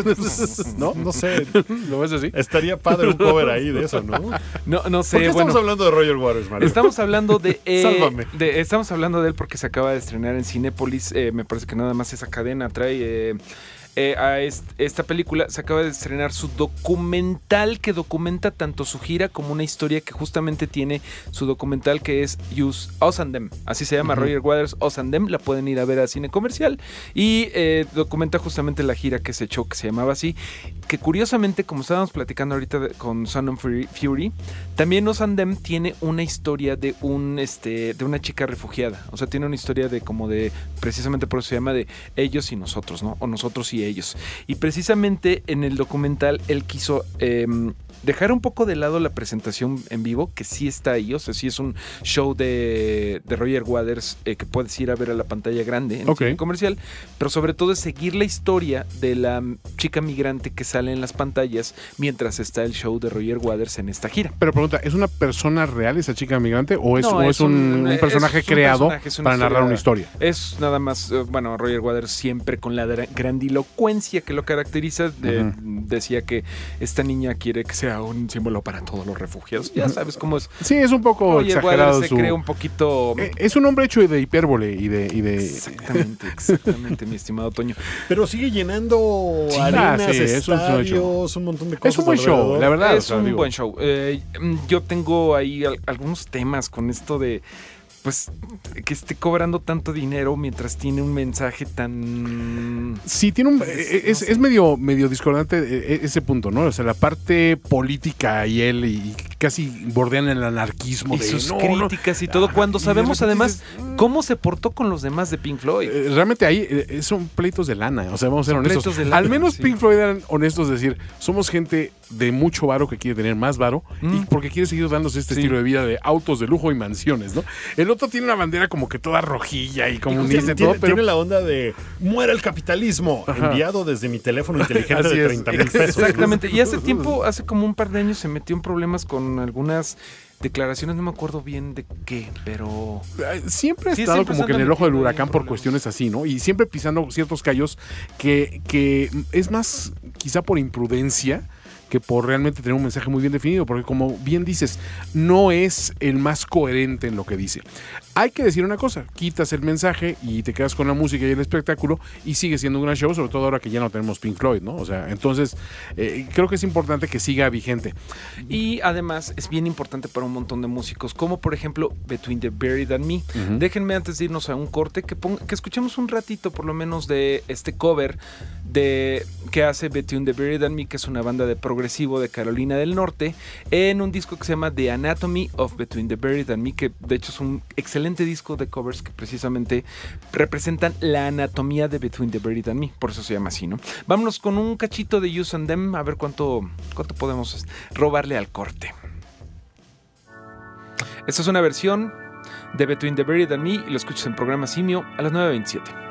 S5: Pues, no, no sé. <laughs>
S4: ¿Lo ves así?
S5: Estaría padre un cover ahí de eso, ¿no? ¿Por
S3: No, no
S5: qué
S3: sé,
S5: estamos
S3: bueno.
S5: hablando de Roger Waters, Mario?
S3: Estamos hablando de, <laughs> eh,
S5: Sálvame.
S3: de- Estamos hablando de él porque se acaba de estrenar en Cinépolis. eh, me parece que nada más esa cadena trae eh, eh, a est- esta película. Se acaba de estrenar su documental que documenta tanto su gira como una historia que justamente tiene su documental que es Use Us and Them. Así se llama Roger Waters Us and Them. La pueden ir a ver a cine comercial. Y eh, documenta justamente la gira que se echó, que se llamaba así. Que curiosamente, como estábamos platicando ahorita de- con Son Fury, Fury, también Us and Them tiene una historia de un este de una chica refugiada. O sea, tiene una historia de como de precisamente por eso se llama de ellos y nosotros, ¿no? O nosotros y ellos. Y precisamente en el documental él quiso em, dejar un poco de lado la presentación en vivo, que sí está ahí, o sea, sí es un show de, de Roger Waters eh, que puedes ir a ver a la pantalla grande en cine comercial, pero sobre todo es seguir la historia de la chica migrante que sale en las pantallas mientras está el show de Roger Waters en esta gira.
S4: Pero pregunta, ¿es una persona real esa chica migrante o es,
S3: No,
S4: o es un, personaje
S3: un
S4: creado
S3: personaje,
S4: para narrar una historia?
S3: Es nada más, eh, bueno, Roger Waters siempre con la gra- grandilocuencia que lo caracteriza, de- decía que esta niña quiere que sea un símbolo para todos los refugiados. Ya sabes cómo es.
S4: Sí, es un poco
S3: Roger
S4: exagerado
S3: se
S4: su...
S3: cree un poquito...
S4: Eh, Es un hombre hecho de hipérbole y de... y de-
S3: Exactamente, <laughs> exactamente, mi estimado Toño.
S5: Pero sigue llenando
S4: Sí,
S5: arenas,
S4: ah, sí, es un
S5: montón de cosas.
S4: Es un buen show, la verdad. o
S3: es
S4: sea,
S3: un
S4: digo,
S3: buen show. Eh, yo tengo ahí al- algunos temas con esto de, pues, que esté cobrando tanto dinero mientras tiene un mensaje tan...
S4: Sí, tiene un,
S3: Pues,
S4: eh,
S3: no
S4: es,
S3: sé.
S4: es medio, medio discordante eh, eh, ese punto, ¿no? O sea, la parte política y él y casi bordean el anarquismo
S3: Y
S4: de
S3: sus
S4: no, no.
S3: críticas y todo,
S4: Ajá,
S3: cuando sabemos además
S4: dices,
S3: cómo se portó con los demás de Pink Floyd.
S4: Realmente ahí son pleitos de lana, o sea, vamos a ser honestos.
S3: pleitos de lana,
S4: Al menos
S3: sí.
S4: Pink Floyd eran honestos, es decir, somos gente de mucho varo que quiere tener más varo y
S3: Mm.
S4: porque quiere seguir dándose este
S3: Sí.
S4: estilo de vida de autos de lujo y mansiones, ¿no? El otro tiene una bandera como que toda rojilla y comunista
S5: Tiene,
S4: y todo,
S5: tiene-
S4: pero
S5: tiene la onda de muera el capitalismo,
S4: Ajá.
S5: enviado desde mi teléfono inteligente
S4: Así
S5: de
S4: es.
S5: 30 mil pesos.
S3: Exactamente. Y hace tiempo, hace como un par de años, se metió en problemas con algunas declaraciones, no me acuerdo bien de qué, pero...
S4: Siempre ha
S3: Sí,
S4: estado
S3: siempre
S4: como que en el ojo del huracán por cuestiones así, ¿no? Y siempre pisando ciertos callos que, que es más quizá por imprudencia que por realmente tener un mensaje muy bien definido, porque como bien dices, no es el más coherente en lo que dice. Hay que decir una cosa, quitas el mensaje y te quedas con la música y el espectáculo y sigue siendo un gran show, sobre todo ahora que ya no tenemos Pink Floyd, ¿no? O sea, entonces eh, creo que es importante que siga vigente.
S3: Y además es bien importante para un montón de músicos, como por ejemplo Between the Buried and Me. Déjenme antes de irnos a un corte que, ponga- que escuchemos un ratito por lo menos de este cover de que hace Between the Buried and Me, que es una banda de progresivo de Carolina del Norte, en un disco que se llama The Anatomy of Between the Buried and Me, que de hecho es un excelente disco de covers que precisamente representan la anatomía de Between the Buried and Me, por eso se llama así, ¿no? Vámonos con un cachito de Use and Them, a ver cuánto, cuánto podemos robarle al corte. Esta es una versión de Between the Buried and Me y lo escuchas en programa Simio a las 9.27.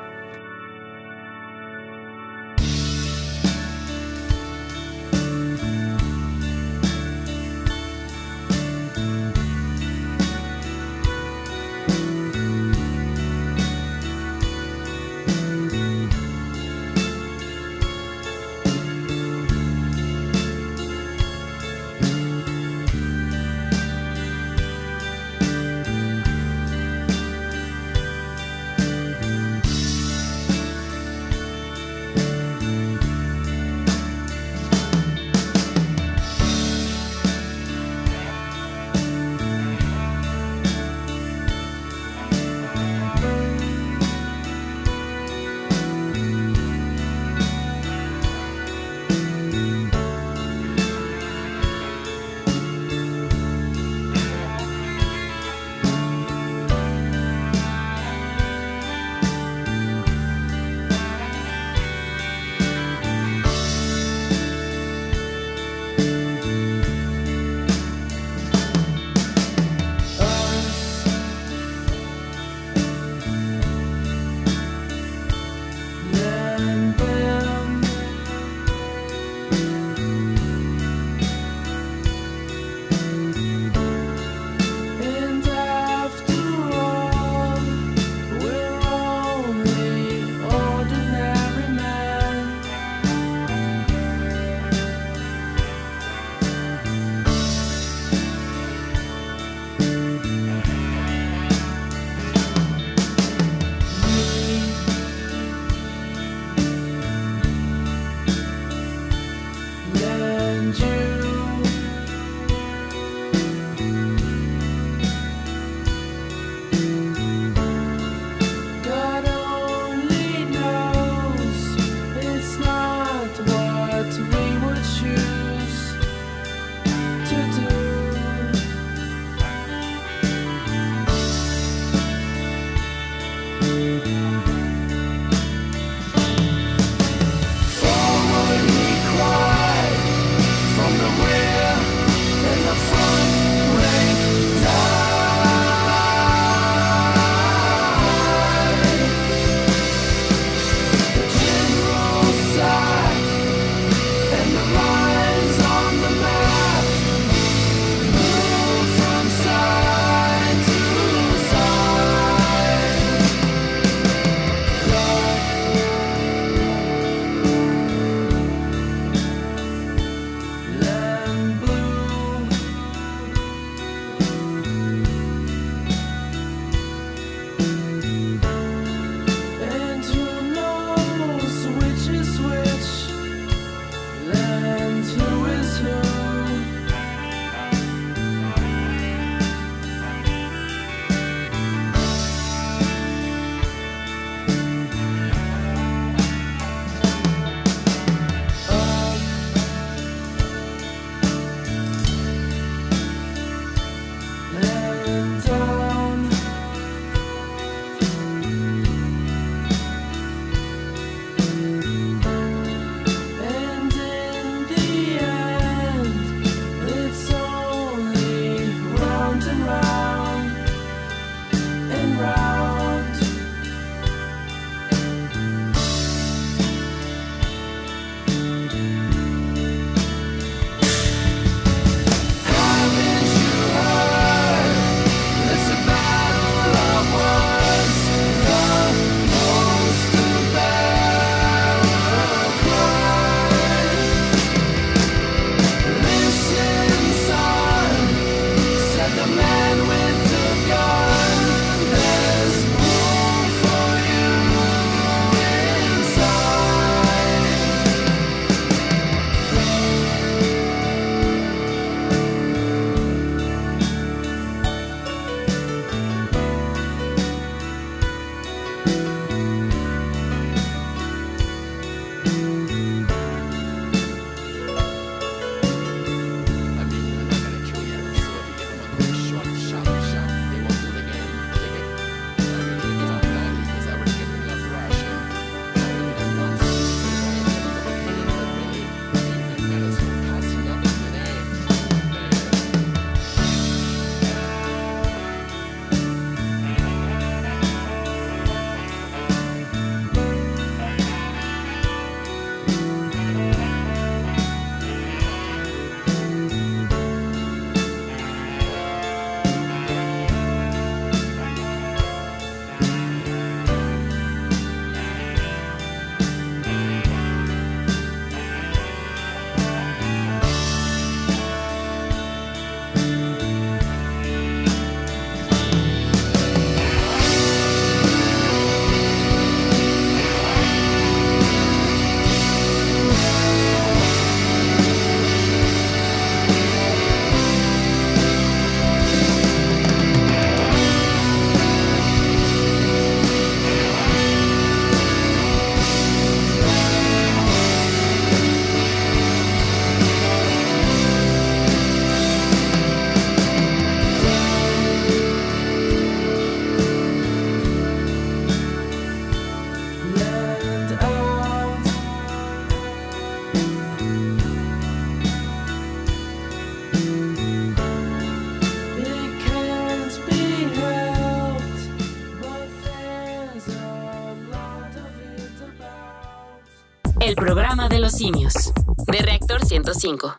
S2: los simios. De Reactor 105.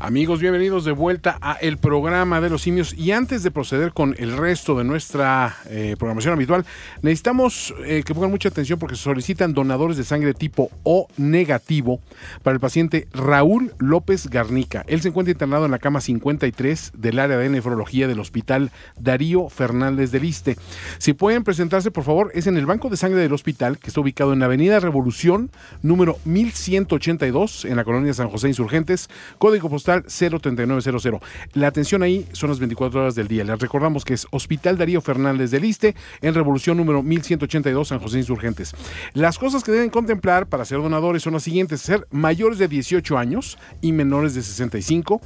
S4: Amigos, bienvenidos de vuelta a el programa de los simios. Y antes de proceder con el resto de nuestra eh, programación habitual, necesitamos eh, que pongan mucha atención porque se solicitan donadores de sangre tipo O negativo para el paciente Raúl López Garnica. Él se encuentra internado en la cama 53 del área de nefrología del hospital Darío Fernández del Iste. Si pueden presentarse, por favor, es en el banco de sangre del hospital que está ubicado en Avenida Revolución, número 1182, en la colonia San José Insurgentes, código postal 03900. La atención ahí son las 24 horas del día. Les recordamos que es Hospital Darío Fernández del Iste, en Revolución número 1182, San José Insurgentes. Las cosas que deben contemplar para ser donadores son las siguientes: ser mayores de 18 años y menores de 65,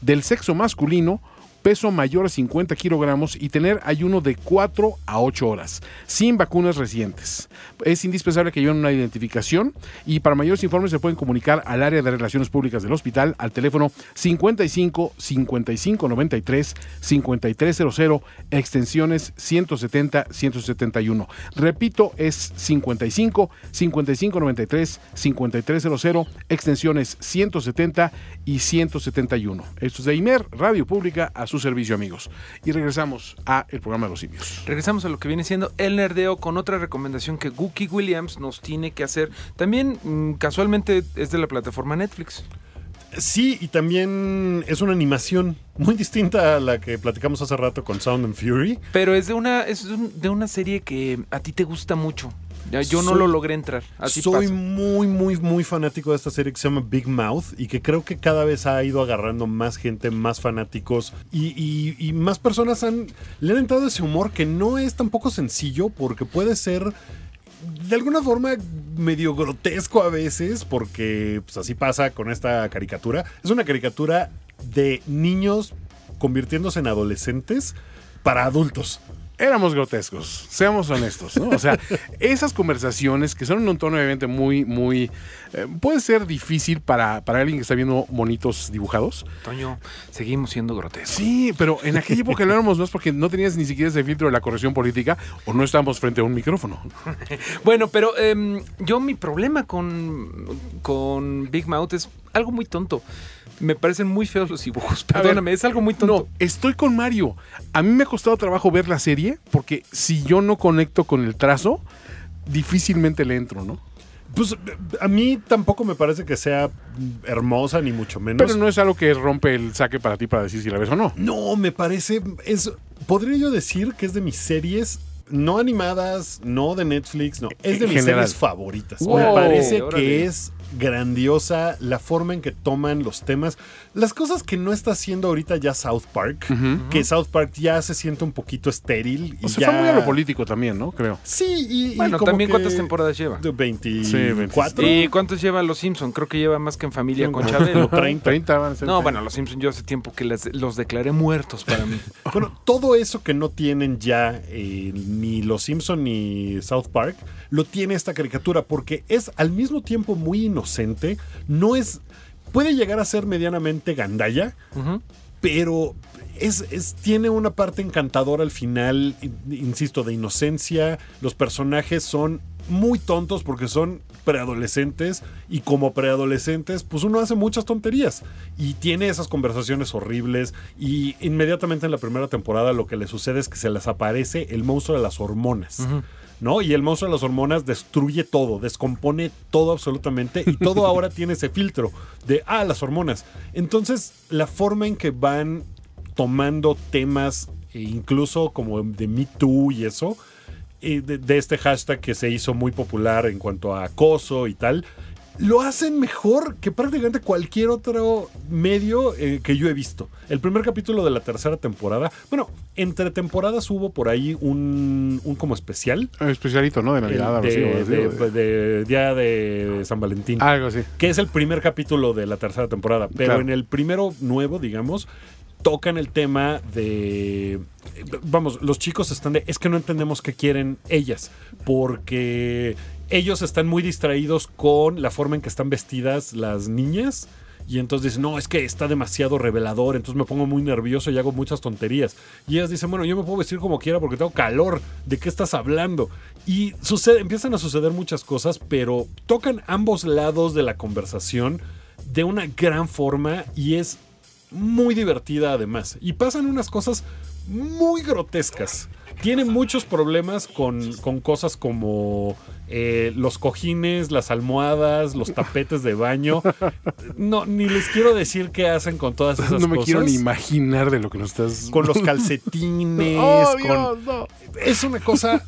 S4: del sexo masculino, peso mayor a 50 kilogramos y tener ayuno de 4 a 8 horas, sin vacunas recientes. Es indispensable que lleven una identificación y para mayores informes se pueden comunicar al área de relaciones públicas del hospital al teléfono 55 55 93 5300 extensiones 170 171. Repito, es 55 55 93 5300 extensiones 170 y 171. Esto es de IMER, Radio Pública, a su servicio, amigos. Y regresamos a el programa de los simios.
S3: Regresamos a lo que viene siendo el nerdeo con otra recomendación que Gookie Williams nos tiene que hacer. También mm, casualmente es de la plataforma Netflix.
S5: Sí, y también es una animación muy distinta a la que platicamos hace rato con Sound and Fury.
S3: Pero es de una, es de un- de una serie que a ti te gusta mucho. Yo no lo logré entrar. Así
S5: Soy
S3: pasa.
S5: muy, muy, muy fanático de esta serie que se llama Big Mouth y que creo que cada vez ha ido agarrando más gente, más fanáticos y, y- y más personas han, le han entrado ese humor que no es tampoco sencillo porque puede ser de alguna forma medio grotesco a veces porque pues, así pasa con esta caricatura. Es una caricatura de niños convirtiéndose en adolescentes para adultos.
S4: Éramos grotescos, seamos honestos, ¿no? O sea, <laughs> esas conversaciones que son en un tono obviamente muy, muy... eh, puede ser difícil para, para alguien que está viendo monitos dibujados.
S3: Toño, seguimos siendo grotescos.
S4: Sí, pero en aquella época lo éramos más porque no tenías ni siquiera ese filtro de la corrección política o no estábamos frente a un micrófono. <laughs>
S3: Bueno, pero em, yo mi problema con, con Big Mouth es algo muy tonto. Me parecen muy feos los dibujos.
S4: Ver,
S3: Perdóname, es algo muy tonto.
S4: No, estoy con Mario. A mí me ha costado trabajo ver la serie porque si yo no conecto con el trazo, difícilmente le entro, ¿no?
S5: Pues a mí tampoco me parece que sea hermosa ni mucho menos.
S4: Pero no es algo que rompe el saque para ti para decir si la ves o no.
S5: No, me parece. Es, podría yo decir que es de mis series. No animadas, no de Netflix, no. Es de
S4: En
S5: mis
S4: general.
S5: series favoritas.
S3: Wow,
S5: me parece
S3: órale.
S5: que es grandiosa la forma en que toman los temas. Las cosas que no está haciendo ahorita ya South Park. Que South Park ya se siente un poquito estéril. Y
S4: O sea,
S5: ya...
S4: fue muy a lo político también, ¿no? Creo.
S5: Sí, y, y
S3: Bueno,
S5: como
S3: también
S5: que-
S3: cuántas temporadas lleva.
S5: De 24.
S4: Sí, 26.
S3: ¿Y cuántos lleva Los Simpson? Creo que lleva más que en familia con Chabelo. <laughs>
S5: 30.
S4: 30 van a ser.
S3: No, bueno, Los Simpson yo hace tiempo que les- los declaré muertos para mí. <laughs>
S5: Bueno, todo eso que no tienen ya eh, ni Los Simpson ni South Park, lo tiene esta caricatura porque es al mismo tiempo muy inocente, no es... Puede llegar a ser medianamente gandalla, pero es, es- tiene una parte encantadora al final, in- insisto, de inocencia. Los personajes son muy tontos porque son preadolescentes y como preadolescentes pues uno hace muchas tonterías y tiene esas conversaciones horribles y inmediatamente en la primera temporada lo que le sucede es que se les aparece el monstruo de las hormonas. ¿No? Y el monstruo de las hormonas destruye todo, descompone todo absolutamente y todo <laughs> ahora tiene ese filtro de, ah, las hormonas. Entonces, la forma en que van tomando temas, e incluso como de Me Too y eso, eh, de, de este hashtag que se hizo muy popular en cuanto a acoso y tal, lo hacen mejor que prácticamente cualquier otro medio eh, que yo he visto. El primer capítulo de la tercera temporada, bueno, entre temporadas hubo por ahí un, un como especial.
S4: Especialito, ¿no? De
S5: el
S4: Navidad,
S5: de, de-
S4: de-
S5: de Día de San Valentín.
S4: Algo así.
S5: Que es el primer capítulo de la tercera temporada. Pero
S4: Claro.
S5: en el primero nuevo, digamos, tocan el tema de. Vamos, los chicos están de. Es que no entendemos qué quieren ellas. Porque ellos están muy distraídos con la forma en que están vestidas las niñas. y entonces dicen, no, es que está demasiado revelador, entonces me pongo muy nervioso y hago muchas tonterías. Y ellas dicen, bueno, yo me puedo vestir como quiera porque tengo calor, ¿de qué estás hablando? Y sucede, empiezan a suceder muchas cosas, pero tocan ambos lados de la conversación de una gran forma y es muy divertida además. Y pasan unas cosas muy grotescas. Tiene muchos problemas con, con cosas como eh, los cojines, las almohadas, los tapetes de baño. No, ni les quiero decir qué hacen con todas esas
S4: no me
S5: cosas.
S4: quiero ni imaginar de lo que nos estás.
S5: Con los <laughs> calcetines.
S4: ¡Oh,
S5: con-
S4: Dios, no!
S5: Es una cosa.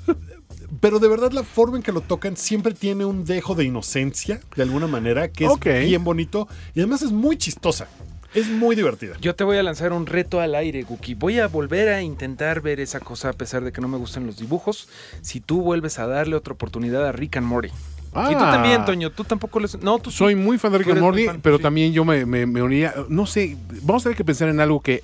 S5: Pero de verdad la forma en que lo tocan siempre tiene un dejo de inocencia, de alguna manera, que es bien bonito. Y además es muy chistosa. Es muy divertida.
S3: Yo te voy a lanzar un reto al aire, Guki. Voy a volver a intentar ver esa cosa a pesar de que no me gustan los dibujos. Si tú vuelves a darle otra oportunidad a Rick and Morty. Y tú
S4: Ah.
S3: también, Toño. Tú tampoco les... No, tú sí.
S4: Soy muy fan de Rick and Morty,
S3: fan,
S4: pero
S3: sí.
S4: también yo me, me, me uniría. No sé, vamos a tener que pensar en algo que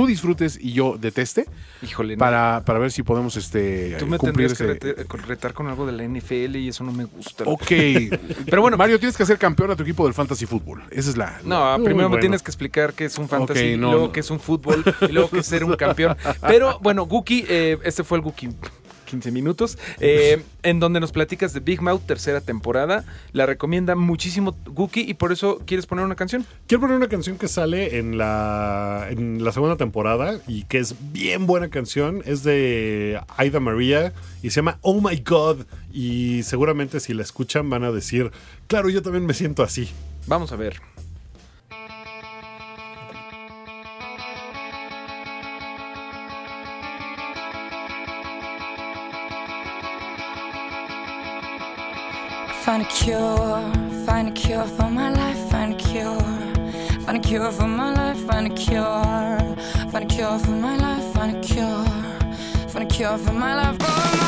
S4: tú disfrutes y yo deteste
S3: Híjole, no.
S4: para, para ver si podemos este,
S3: Tú me
S4: cumplir
S3: tendrías que
S4: ese.
S3: rete- retar con algo de la NFL y eso no me gusta.
S4: Ok. <laughs>
S3: Pero bueno,
S4: Mario, tienes que ser campeón a tu equipo del fantasy fútbol. Esa es la.
S3: No, primero me tienes que explicar qué es un fantasy,
S4: Ok, no,
S3: y luego
S4: no.
S3: qué es un fútbol, y luego qué es ser un campeón. Pero bueno, Guki, eh, este fue el Guki 15 minutos, eh, <laughs> en donde nos platicas de Big Mouth, tercera temporada. La recomienda muchísimo Guki y por eso quieres poner una canción.
S5: Quiero poner una canción que sale en la, en la segunda temporada y que es bien buena canción. Es de Aida María y se llama Oh My God. Y seguramente si la escuchan van a decir, claro, yo también me siento así.
S3: Vamos a ver.
S10: Find a cure, find a cure for my life, find a cure. Find a cure for my life, find a cure. Find a cure for my life, find a cure. Find a cure for my life, oh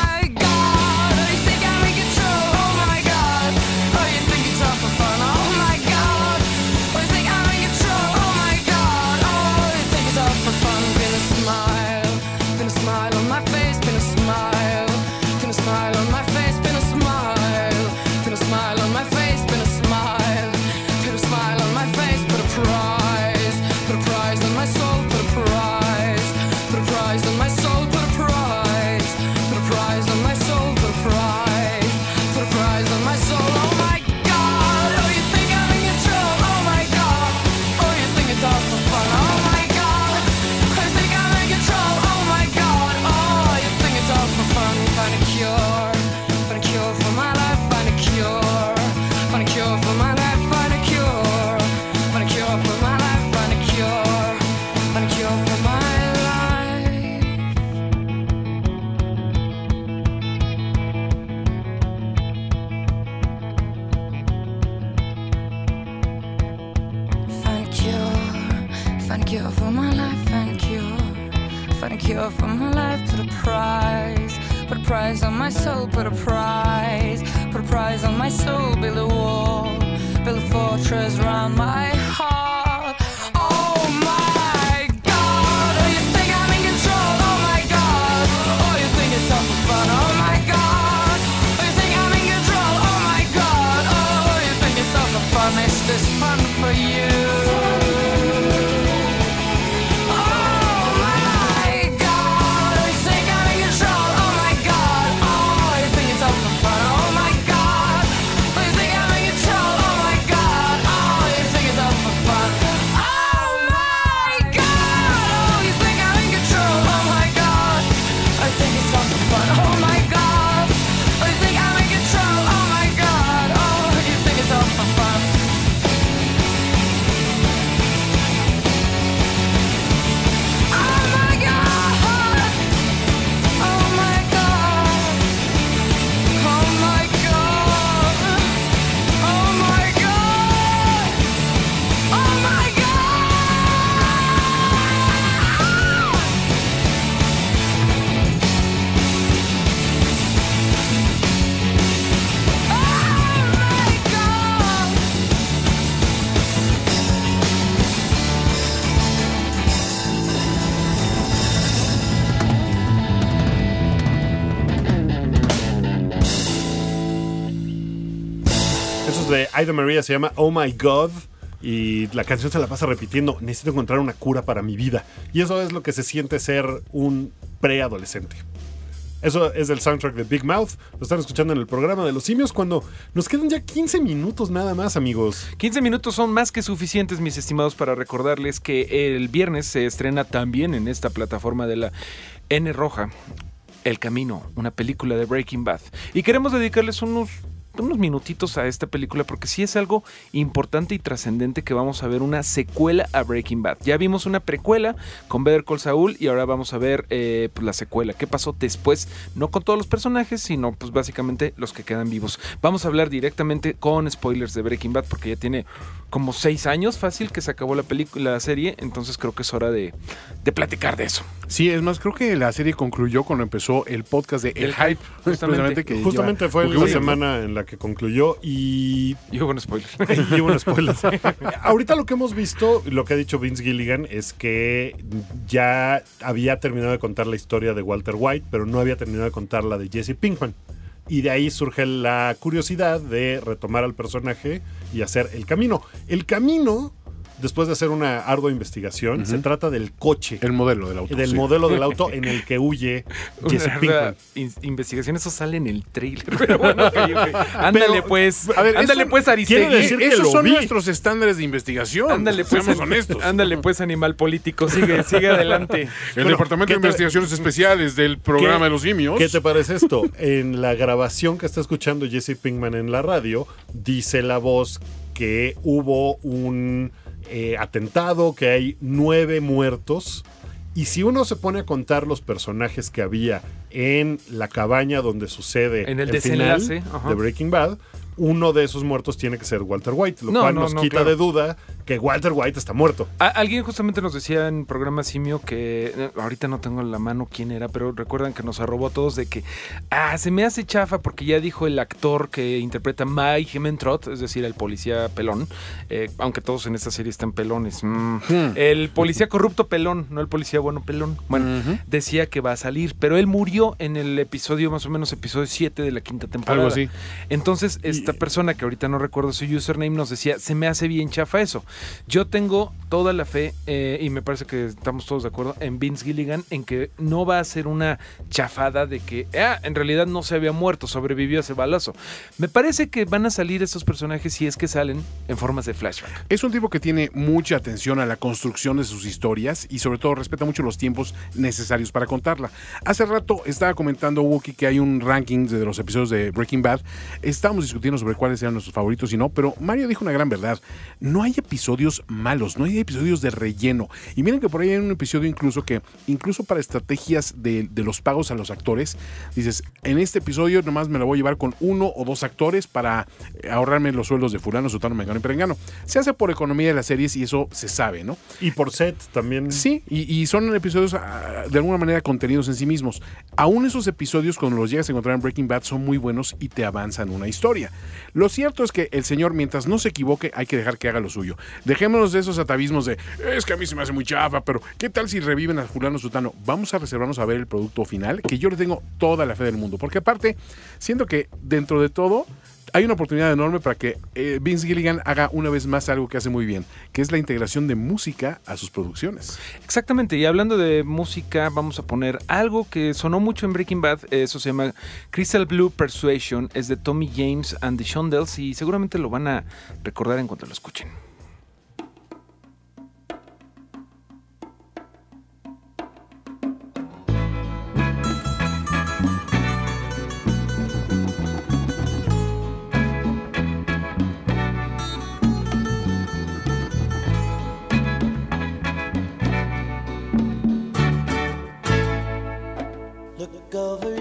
S5: Aida María, se llama Oh My God. y la canción se la pasa repitiendo, necesito encontrar una cura para mi vida. Y eso es lo que se siente ser un preadolescente. Eso es el soundtrack de Big Mouth. Lo están escuchando en el programa de los simios cuando nos quedan ya 15 minutos nada más, amigos.
S3: 15 minutos son más que suficientes, mis estimados, para recordarles que el viernes se estrena también en esta plataforma de la N Roja, El Camino, una película de Breaking Bad. Y queremos dedicarles unos unos minutitos a esta película porque sí es algo importante y trascendente que vamos a ver una secuela a Breaking Bad. Ya vimos una precuela con Better Call Saul y ahora vamos a ver eh, pues, la secuela. ¿Qué pasó después? No con todos los personajes, sino pues básicamente los que quedan vivos. Vamos a hablar directamente con spoilers de Breaking Bad porque ya tiene como seis años fácil que se acabó la película, la serie, entonces creo que es hora de, de platicar de eso.
S4: Sí, es más, creo que la serie concluyó cuando empezó el podcast de El,
S3: El
S4: Hype.
S3: Justamente.
S4: que
S5: Justamente
S4: lleva-
S5: fue la semana en la que concluyó y
S3: Y con spoilers. <laughs>
S5: y hubo un spoiler. Ahorita lo que hemos visto, lo que ha dicho Vince Gilligan, es que ya había terminado de contar la historia de Walter White, pero no había terminado de contar la de Jesse Pinkman. Y de ahí surge la curiosidad de retomar al personaje y hacer el camino. El camino, después de hacer una ardua investigación, se trata del coche,
S4: El modelo del auto.
S5: del
S4: sí.
S5: modelo del auto <laughs> en el que huye Jesse Pinkman.
S3: in- investigación, eso sale en el trailer. <laughs> Pero bueno, ok. Ándale
S5: Pero,
S3: pues.
S4: a ver,
S3: ándale
S4: eso
S3: pues, Aristegui.
S5: decir que
S4: Esos son
S5: vi.
S4: nuestros estándares de investigación.
S3: Ándale pues,
S4: Seamos honestos.
S3: Ándale pues, animal político. Sigue, sigue adelante. <laughs>
S4: El
S5: Bueno,
S4: Departamento
S5: ¿qué
S4: de Investigaciones Especiales del programa
S5: ¿Qué-
S4: de los simios.
S5: ¿Qué te parece esto? En la grabación que está escuchando Jesse Pinkman en la radio, dice la voz que hubo un eh, atentado, que hay nueve muertos. Y si uno se pone a contar los personajes que había en la cabaña donde sucede
S3: En el
S5: final
S3: desenlace, ajá.
S5: de Breaking Bad, uno de esos muertos tiene que ser Walter White, lo
S3: No,
S5: cual
S3: no,
S5: nos
S3: no,
S5: quita
S3: claro.
S5: de duda que Walter White está muerto.
S3: Alguien justamente nos decía en programa Simio que eh, ahorita no tengo en la mano quién era, pero recuerdan que nos arrobó a todos de que ah, se me hace chafa porque ya dijo el actor que interpreta Mike Hementrot, es decir, el policía pelón, eh, aunque todos en esta serie están pelones. mm, El policía corrupto pelón, no el policía bueno pelón. Bueno, decía que va a salir, pero él murió en el episodio, más o menos episodio 7 de la quinta temporada.
S4: Algo así.
S3: Entonces, esta persona que ahorita no recuerdo su username nos decía, se me hace bien chafa eso. Yo tengo toda la fe, eh, y me parece que estamos todos de acuerdo, en Vince Gilligan, en que no va a ser una chafada de que, ah, en realidad no se había muerto, sobrevivió a ese balazo. Me parece que van a salir estos personajes, si es que salen, en formas de flashback.
S4: Es un tipo que tiene mucha atención a la construcción de sus historias y sobre todo respeta mucho los tiempos necesarios para contarla. Hace rato estaba comentando Wookie que hay un ranking de los episodios de Breaking Bad. Estábamos discutiendo sobre cuáles eran nuestros favoritos y no, pero Mario dijo una gran verdad. No hay episodios malos, no hay episodios de relleno. Y miren que por ahí hay un episodio incluso que, incluso para estrategias de, de los pagos a los actores, dices, en este episodio nomás me lo voy a llevar con uno o dos actores para eh, ahorrarme los sueldos de fulano, sutano, mengano y perengano. Se hace por economía de las series y eso se sabe, ¿no?
S5: Y por set también.
S4: Sí, y, y son episodios ah, de alguna manera contenidos en sí mismos. Aún esos episodios, cuando los llegas a encontrar en Breaking Bad, son muy buenos y te avanzan una historia. Lo cierto es que el señor, mientras no se equivoque, hay que dejar que haga lo suyo. Dejémonos de esos atavismos de, es que a mí se me hace muy chafa, pero ¿qué tal si reviven a fulano sutano? Vamos a reservarnos a ver el producto final, que yo le tengo toda la fe del mundo. Porque aparte, siento que dentro de todo, hay una oportunidad enorme para que eh, Vince Gilligan haga una vez más algo que hace muy bien, que es la integración de música a sus producciones.
S3: Exactamente, y hablando de música, vamos a poner algo que sonó mucho en Breaking Bad, eso se llama Crystal Blue Persuasion, es de Tommy James and the Shondells y seguramente lo van a recordar en cuanto lo escuchen.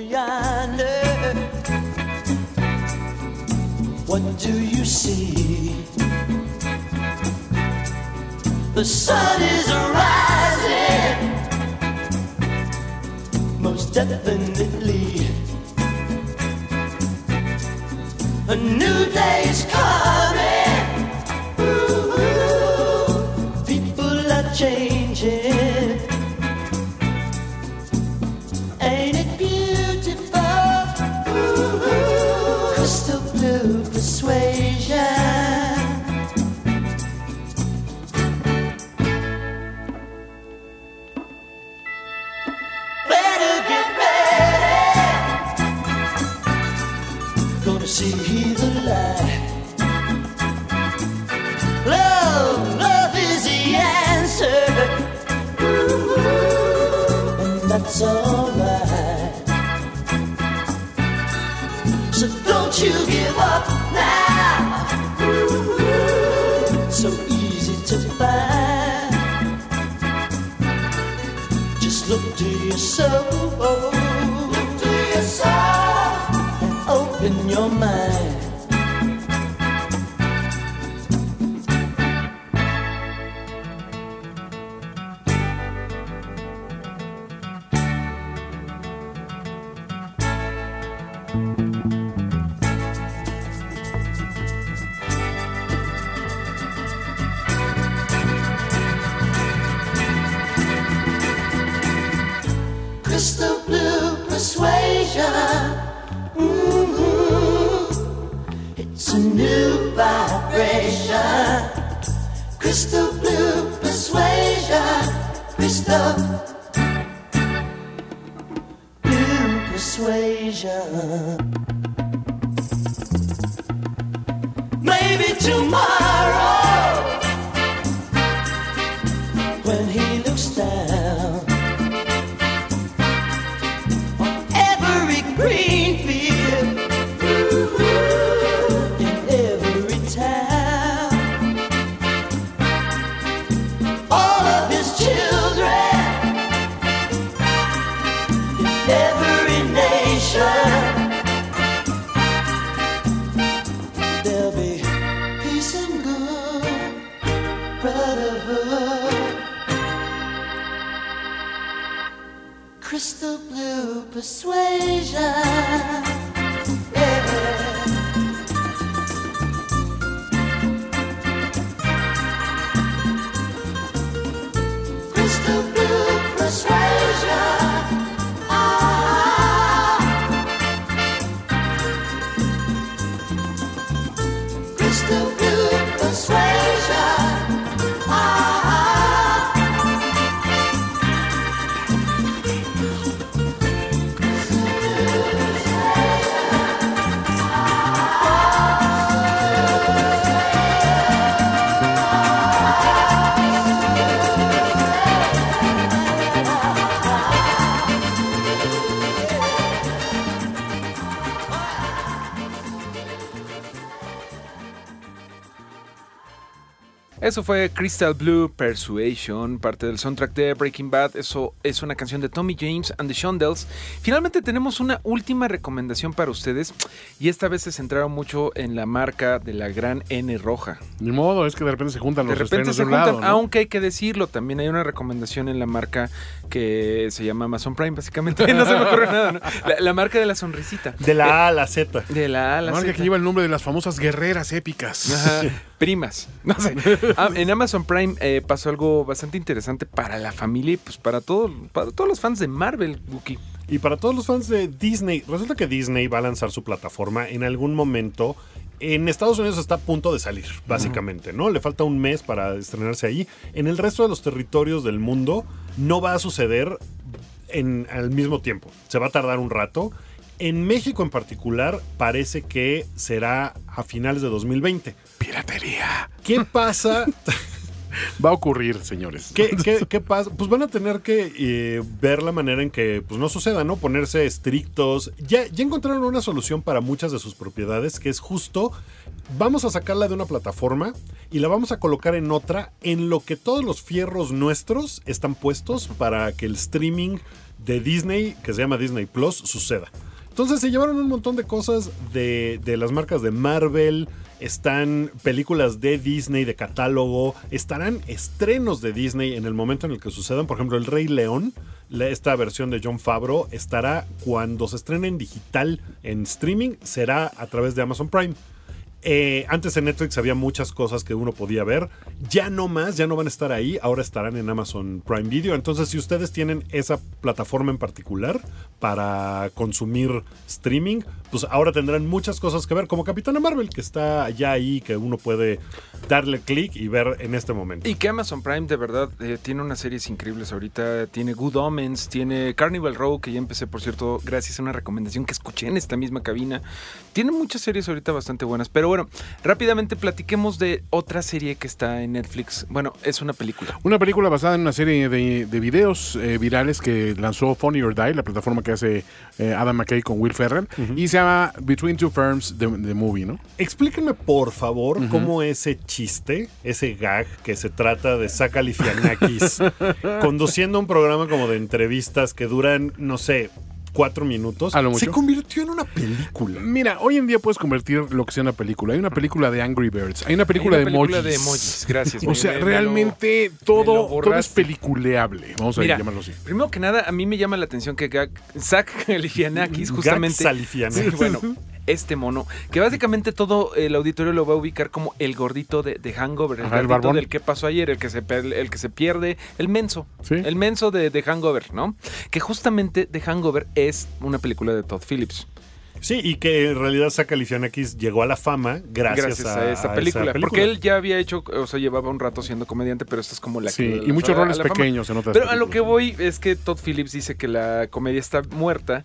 S11: Yonder. What do you see? The sun is rising. Most definitely. A new day is coming.
S3: Eso fue Crystal Blue Persuasion, parte del soundtrack de Breaking Bad. Eso es una canción de Tommy James and the Shondells. Finalmente tenemos una última recomendación para ustedes y esta vez se centraron mucho en la marca de la gran N roja.
S4: Ni modo, es que de repente se juntan
S3: De
S4: los
S3: repente
S4: estrenos
S3: se
S4: de un
S3: juntan,
S4: lado. ¿no?
S3: aunque hay que decirlo, también hay una recomendación en la marca que se llama Amazon Prime, básicamente. <laughs> No se me ocurre nada, ¿no? La, la marca de la sonrisita.
S5: De la A a la Z.
S3: De la A a la
S4: La marca
S3: Z.
S4: que lleva el nombre de las famosas guerreras épicas.
S3: Ajá, primas. No sé. Ah, en Amazon Prime eh, pasó algo bastante interesante para la familia y pues para, todo, para todos los fans de Marvel, Wookie.
S5: Y para todos los fans de Disney, resulta que Disney va a lanzar su plataforma en algún momento. En Estados Unidos está a punto de salir, básicamente, ¿no? Le falta un mes para estrenarse ahí. En el resto de los territorios del mundo no va a suceder en, al mismo tiempo. Se va a tardar un rato. En México en particular parece que será a finales de 2020.
S4: Piratería.
S5: ¿Qué pasa? <laughs>
S4: Va a ocurrir, señores.
S5: ¿Qué, pasa? Pues van a tener que eh, ver la manera en que pues, no suceda, ¿no? Ponerse estrictos. Ya, ya encontraron una solución para muchas de sus propiedades, que es justo, vamos a sacarla de una plataforma y la vamos a colocar en otra, en lo que todos los fierros nuestros están puestos para que el streaming de Disney, que se llama Disney Plus, suceda. Entonces se llevaron un montón de cosas de, de las marcas de Marvel, están películas de Disney de catálogo, estarán estrenos de Disney en el momento en el que sucedan. Por ejemplo, El Rey León, esta versión de John Favreau, estará cuando se estrene en digital en streaming, será a través de Amazon Prime. Eh, antes en Netflix había muchas cosas que uno podía ver. Ya no más, ya no van a estar ahí. Ahora estarán en Amazon Prime Video. Entonces, si ustedes tienen esa plataforma en particular para consumir streaming, pues ahora tendrán muchas cosas que ver. Como Capitana Marvel, que está ya ahí, que uno puede darle clic y ver en este momento.
S3: Y que Amazon Prime de verdad eh, tiene unas series increíbles ahorita. Tiene Good Omens, tiene Carnival Row, que ya empecé, por cierto, gracias a una recomendación que escuché en esta misma cabina. Tiene muchas series ahorita bastante buenas. Pero bueno, rápidamente platiquemos de otra serie que está en Netflix. Bueno, es una película.
S4: Una película basada en una serie de, de videos eh, virales que lanzó Funny or Die, la plataforma que hace eh, Adam McKay con Will Ferrell, y se llama Between Two Firms, The, the Movie, ¿no?
S5: Explíquenme, por favor, cómo ese chiste, ese gag que se trata de Zach Galifianakis <laughs> conduciendo un programa como de entrevistas que duran, no sé, cuatro minutos,
S4: A lo
S5: se convirtió en una película.
S4: Mira, hoy en día puedes convertir lo que sea en una película. Hay una película de Angry Birds, hay una película,
S3: Hay una
S4: de,
S3: película
S4: emojis.
S3: de emojis, gracias. <laughs>
S4: O sea,
S3: me-
S4: realmente
S3: me lo
S4: todo, todo es peliculeable. Vamos a
S3: Mira,
S4: llamarlo así.
S3: primero que nada, a mí me llama la atención que Zach <laughs> Galifianakis justamente...
S5: Gag.
S3: Sí, bueno, <laughs> este mono, que básicamente todo el auditorio lo va a ubicar como el gordito de, de Hangover, el
S4: Ajá, el
S3: gordito
S4: barbón.
S3: del que pasó ayer, el que se, per- el que se pierde, el menso,
S4: Sí.
S3: el menso de, de Hangover, ¿no? Que justamente de Hangover es una película de Todd Phillips.
S5: Sí, y que en realidad Zach Galifianakis llegó a la fama gracias,
S3: Gracias, a, esta
S5: esa
S3: película, Porque él ya había hecho, o sea, llevaba un rato siendo comediante, pero esta es como la
S4: Sí,
S3: que.
S4: y muchos
S3: a
S4: roles
S3: la fama.
S4: pequeños en otras
S3: Pero a lo que
S4: películas.
S3: voy es que Todd Phillips dice que la comedia está muerta.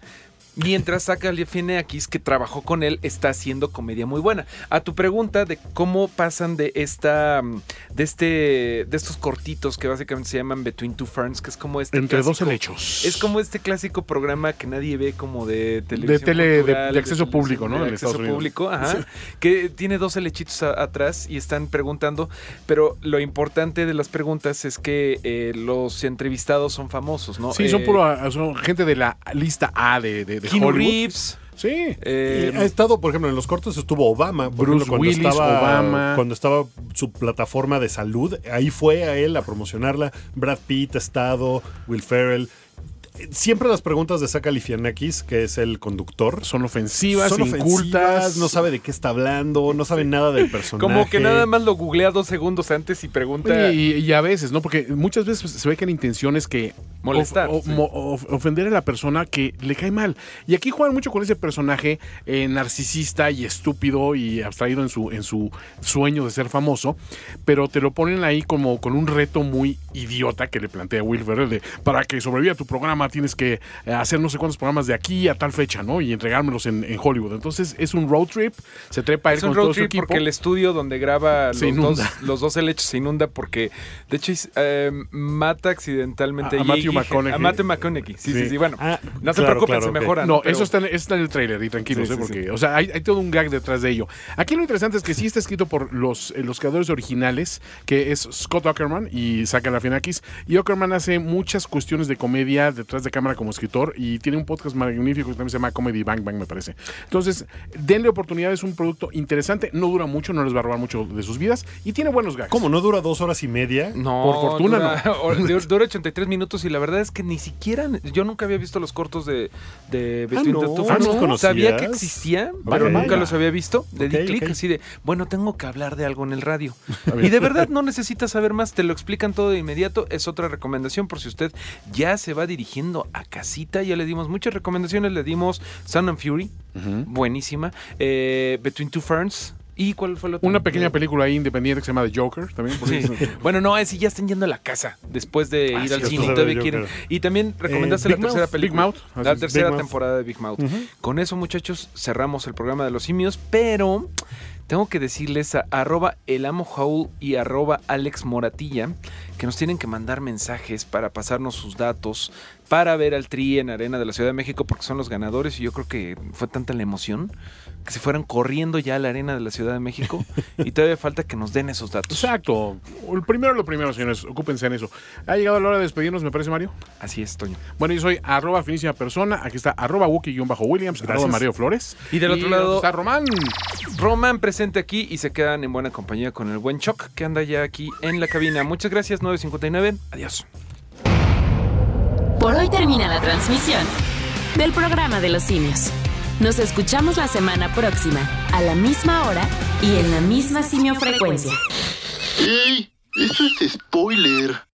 S3: Mientras saca Galifianakis, que trabajó con él, está haciendo comedia muy buena. A tu pregunta de cómo pasan de esta, mm, de este, de estos cortitos que básicamente se llaman Between Two Ferns, que es como este
S4: Entre dos helechos.
S3: Es como este clásico programa que nadie ve como de televisión.
S4: tele- de-
S3: cultural,
S4: de acceso público, ¿no?
S3: De acceso
S4: Estados Unidos.
S3: público, ajá. Que tiene dos helechitos a- atrás y están preguntando. Pero lo importante de las preguntas es que eh, los entrevistados son famosos, ¿no?
S4: Sí, son
S3: Eh,
S4: puro son gente de la lista A de, de, de
S3: Keanu
S4: Hollywood.
S3: Reeves.
S4: Sí.
S3: eh,
S5: ha estado, por ejemplo, en los cortos estuvo Obama. Por
S4: Bruce
S5: ejemplo, cuando
S4: Willis,
S5: estaba,
S4: Obama.
S5: Cuando estaba su plataforma de salud, ahí fue a él a promocionarla. Brad Pitt ha estado, Will Ferrell. Siempre las preguntas de Zach Galifianakis, que es el conductor,
S4: Son ofensivas,
S5: son
S4: incultas.
S5: no sabe de qué está hablando, no sabe nada del personaje.
S3: como que nada más lo googlea dos segundos antes y pregunta.
S4: Y, y a veces, ¿no? Porque muchas veces se ve que la intención es que
S3: Molestar, sí.
S4: of- ofender a la persona que le cae mal. Y aquí juegan mucho con ese personaje eh, narcisista y estúpido y abstraído en su, en su sueño de ser famoso, pero te lo ponen ahí como con un reto muy idiota que le plantea Will Ferrell de para que sobreviva tu programa tienes que eh, hacer no sé cuántos programas de aquí a tal fecha, ¿no? Y entregármelos en, en Hollywood. Entonces es un road trip, se trepa él
S3: Es un
S4: con
S3: road
S4: todo su
S3: trip
S4: equipo.
S3: porque el estudio donde graba los dos, los dos helechos se inunda porque, de hecho, eh, mata accidentalmente
S4: A- a Matthew McConaughey.
S3: A Matthew McConaughey. Sí, sí, sí.
S4: Sí.
S3: Bueno,
S5: Ah,
S3: no se
S5: claro,
S3: preocupen,
S5: claro,
S3: se
S5: ok.
S3: mejora.
S4: No,
S3: Pero-
S4: eso, está en, está en el trailer y tranquilos,
S3: Sí,
S4: ¿eh?
S3: sí,
S4: porque,
S3: sí.
S4: o sea, hay, hay todo un gag detrás de ello. Aquí lo interesante es que sí está escrito por los, eh, los creadores originales, que es Scott Ackerman y Zach Galifianakis. Y Ackerman hace muchas cuestiones de comedia detrás de cámara como escritor y tiene un podcast magnífico que también se llama Comedy Bang Bang, me parece. Entonces, denle oportunidad, es un producto interesante, no dura mucho, no les va a robar mucho de sus vidas y tiene buenos gags.
S5: ¿Cómo no dura dos horas y media?
S3: No,
S4: Por fortuna,
S3: dura, no. <laughs> Dura 83 minutos y la verdad es que ni siquiera. Yo nunca había visto los cortos de, de Between
S5: no,
S3: the Two
S5: ¿no conocías?
S3: Sabía que existía, pero nunca los había visto. Le di
S5: Ok,
S3: clic así de, bueno, tengo que hablar de algo en el radio. <laughs> Y de verdad no necesitas saber más, te lo explican todo de inmediato. Es otra recomendación por si usted ya se va dirigiendo a casita. Ya le dimos muchas recomendaciones, le dimos Sound and Fury, buenísima. Eh, Between Two Ferns. ¿Y cuál fue la otra?
S4: Una pequeña película ahí independiente que se llama The Joker también.
S3: Sí. <laughs> Bueno, no, es si ya están yendo a la casa después de
S5: Ah,
S3: ir
S5: sí,
S3: al cine todavía quieren. Y también recomendaste
S5: Eh,
S3: la
S5: Big
S3: tercera película.
S4: Big Mouth.
S3: La tercera
S5: Big Mouth.
S3: temporada de Big Mouth. Con eso, muchachos, cerramos el programa de los simios, pero tengo que decirles a arroba el amo Jaúl y arroba Alex Moratilla que nos tienen que mandar mensajes para pasarnos sus datos para ver al Tri en Arena de la Ciudad de México porque son los ganadores y yo creo que fue tanta la emoción que se fueron corriendo ya a la Arena de la Ciudad de México <laughs> y todavía falta que nos den esos datos.
S4: Exacto. El primero lo primero, señores. Ocúpense en eso. Ha llegado la hora de despedirnos, me parece, Mario.
S3: Así es, Toño.
S4: Bueno, yo soy arroba finísima persona. Aquí está arroba Wookie-Williams, arroba
S5: Gracias.
S4: Mario Flores.
S3: Y del otro lado-
S4: está Román.
S3: Roman presente aquí y se quedan en buena compañía con el buen Choc que anda ya aquí en la cabina. Muchas gracias, 959. Adiós.
S2: Por hoy termina la transmisión del programa de los simios. Nos escuchamos la semana próxima, a la misma hora y en la misma simiofrecuencia.
S12: ¡Ey! Eso es spoiler.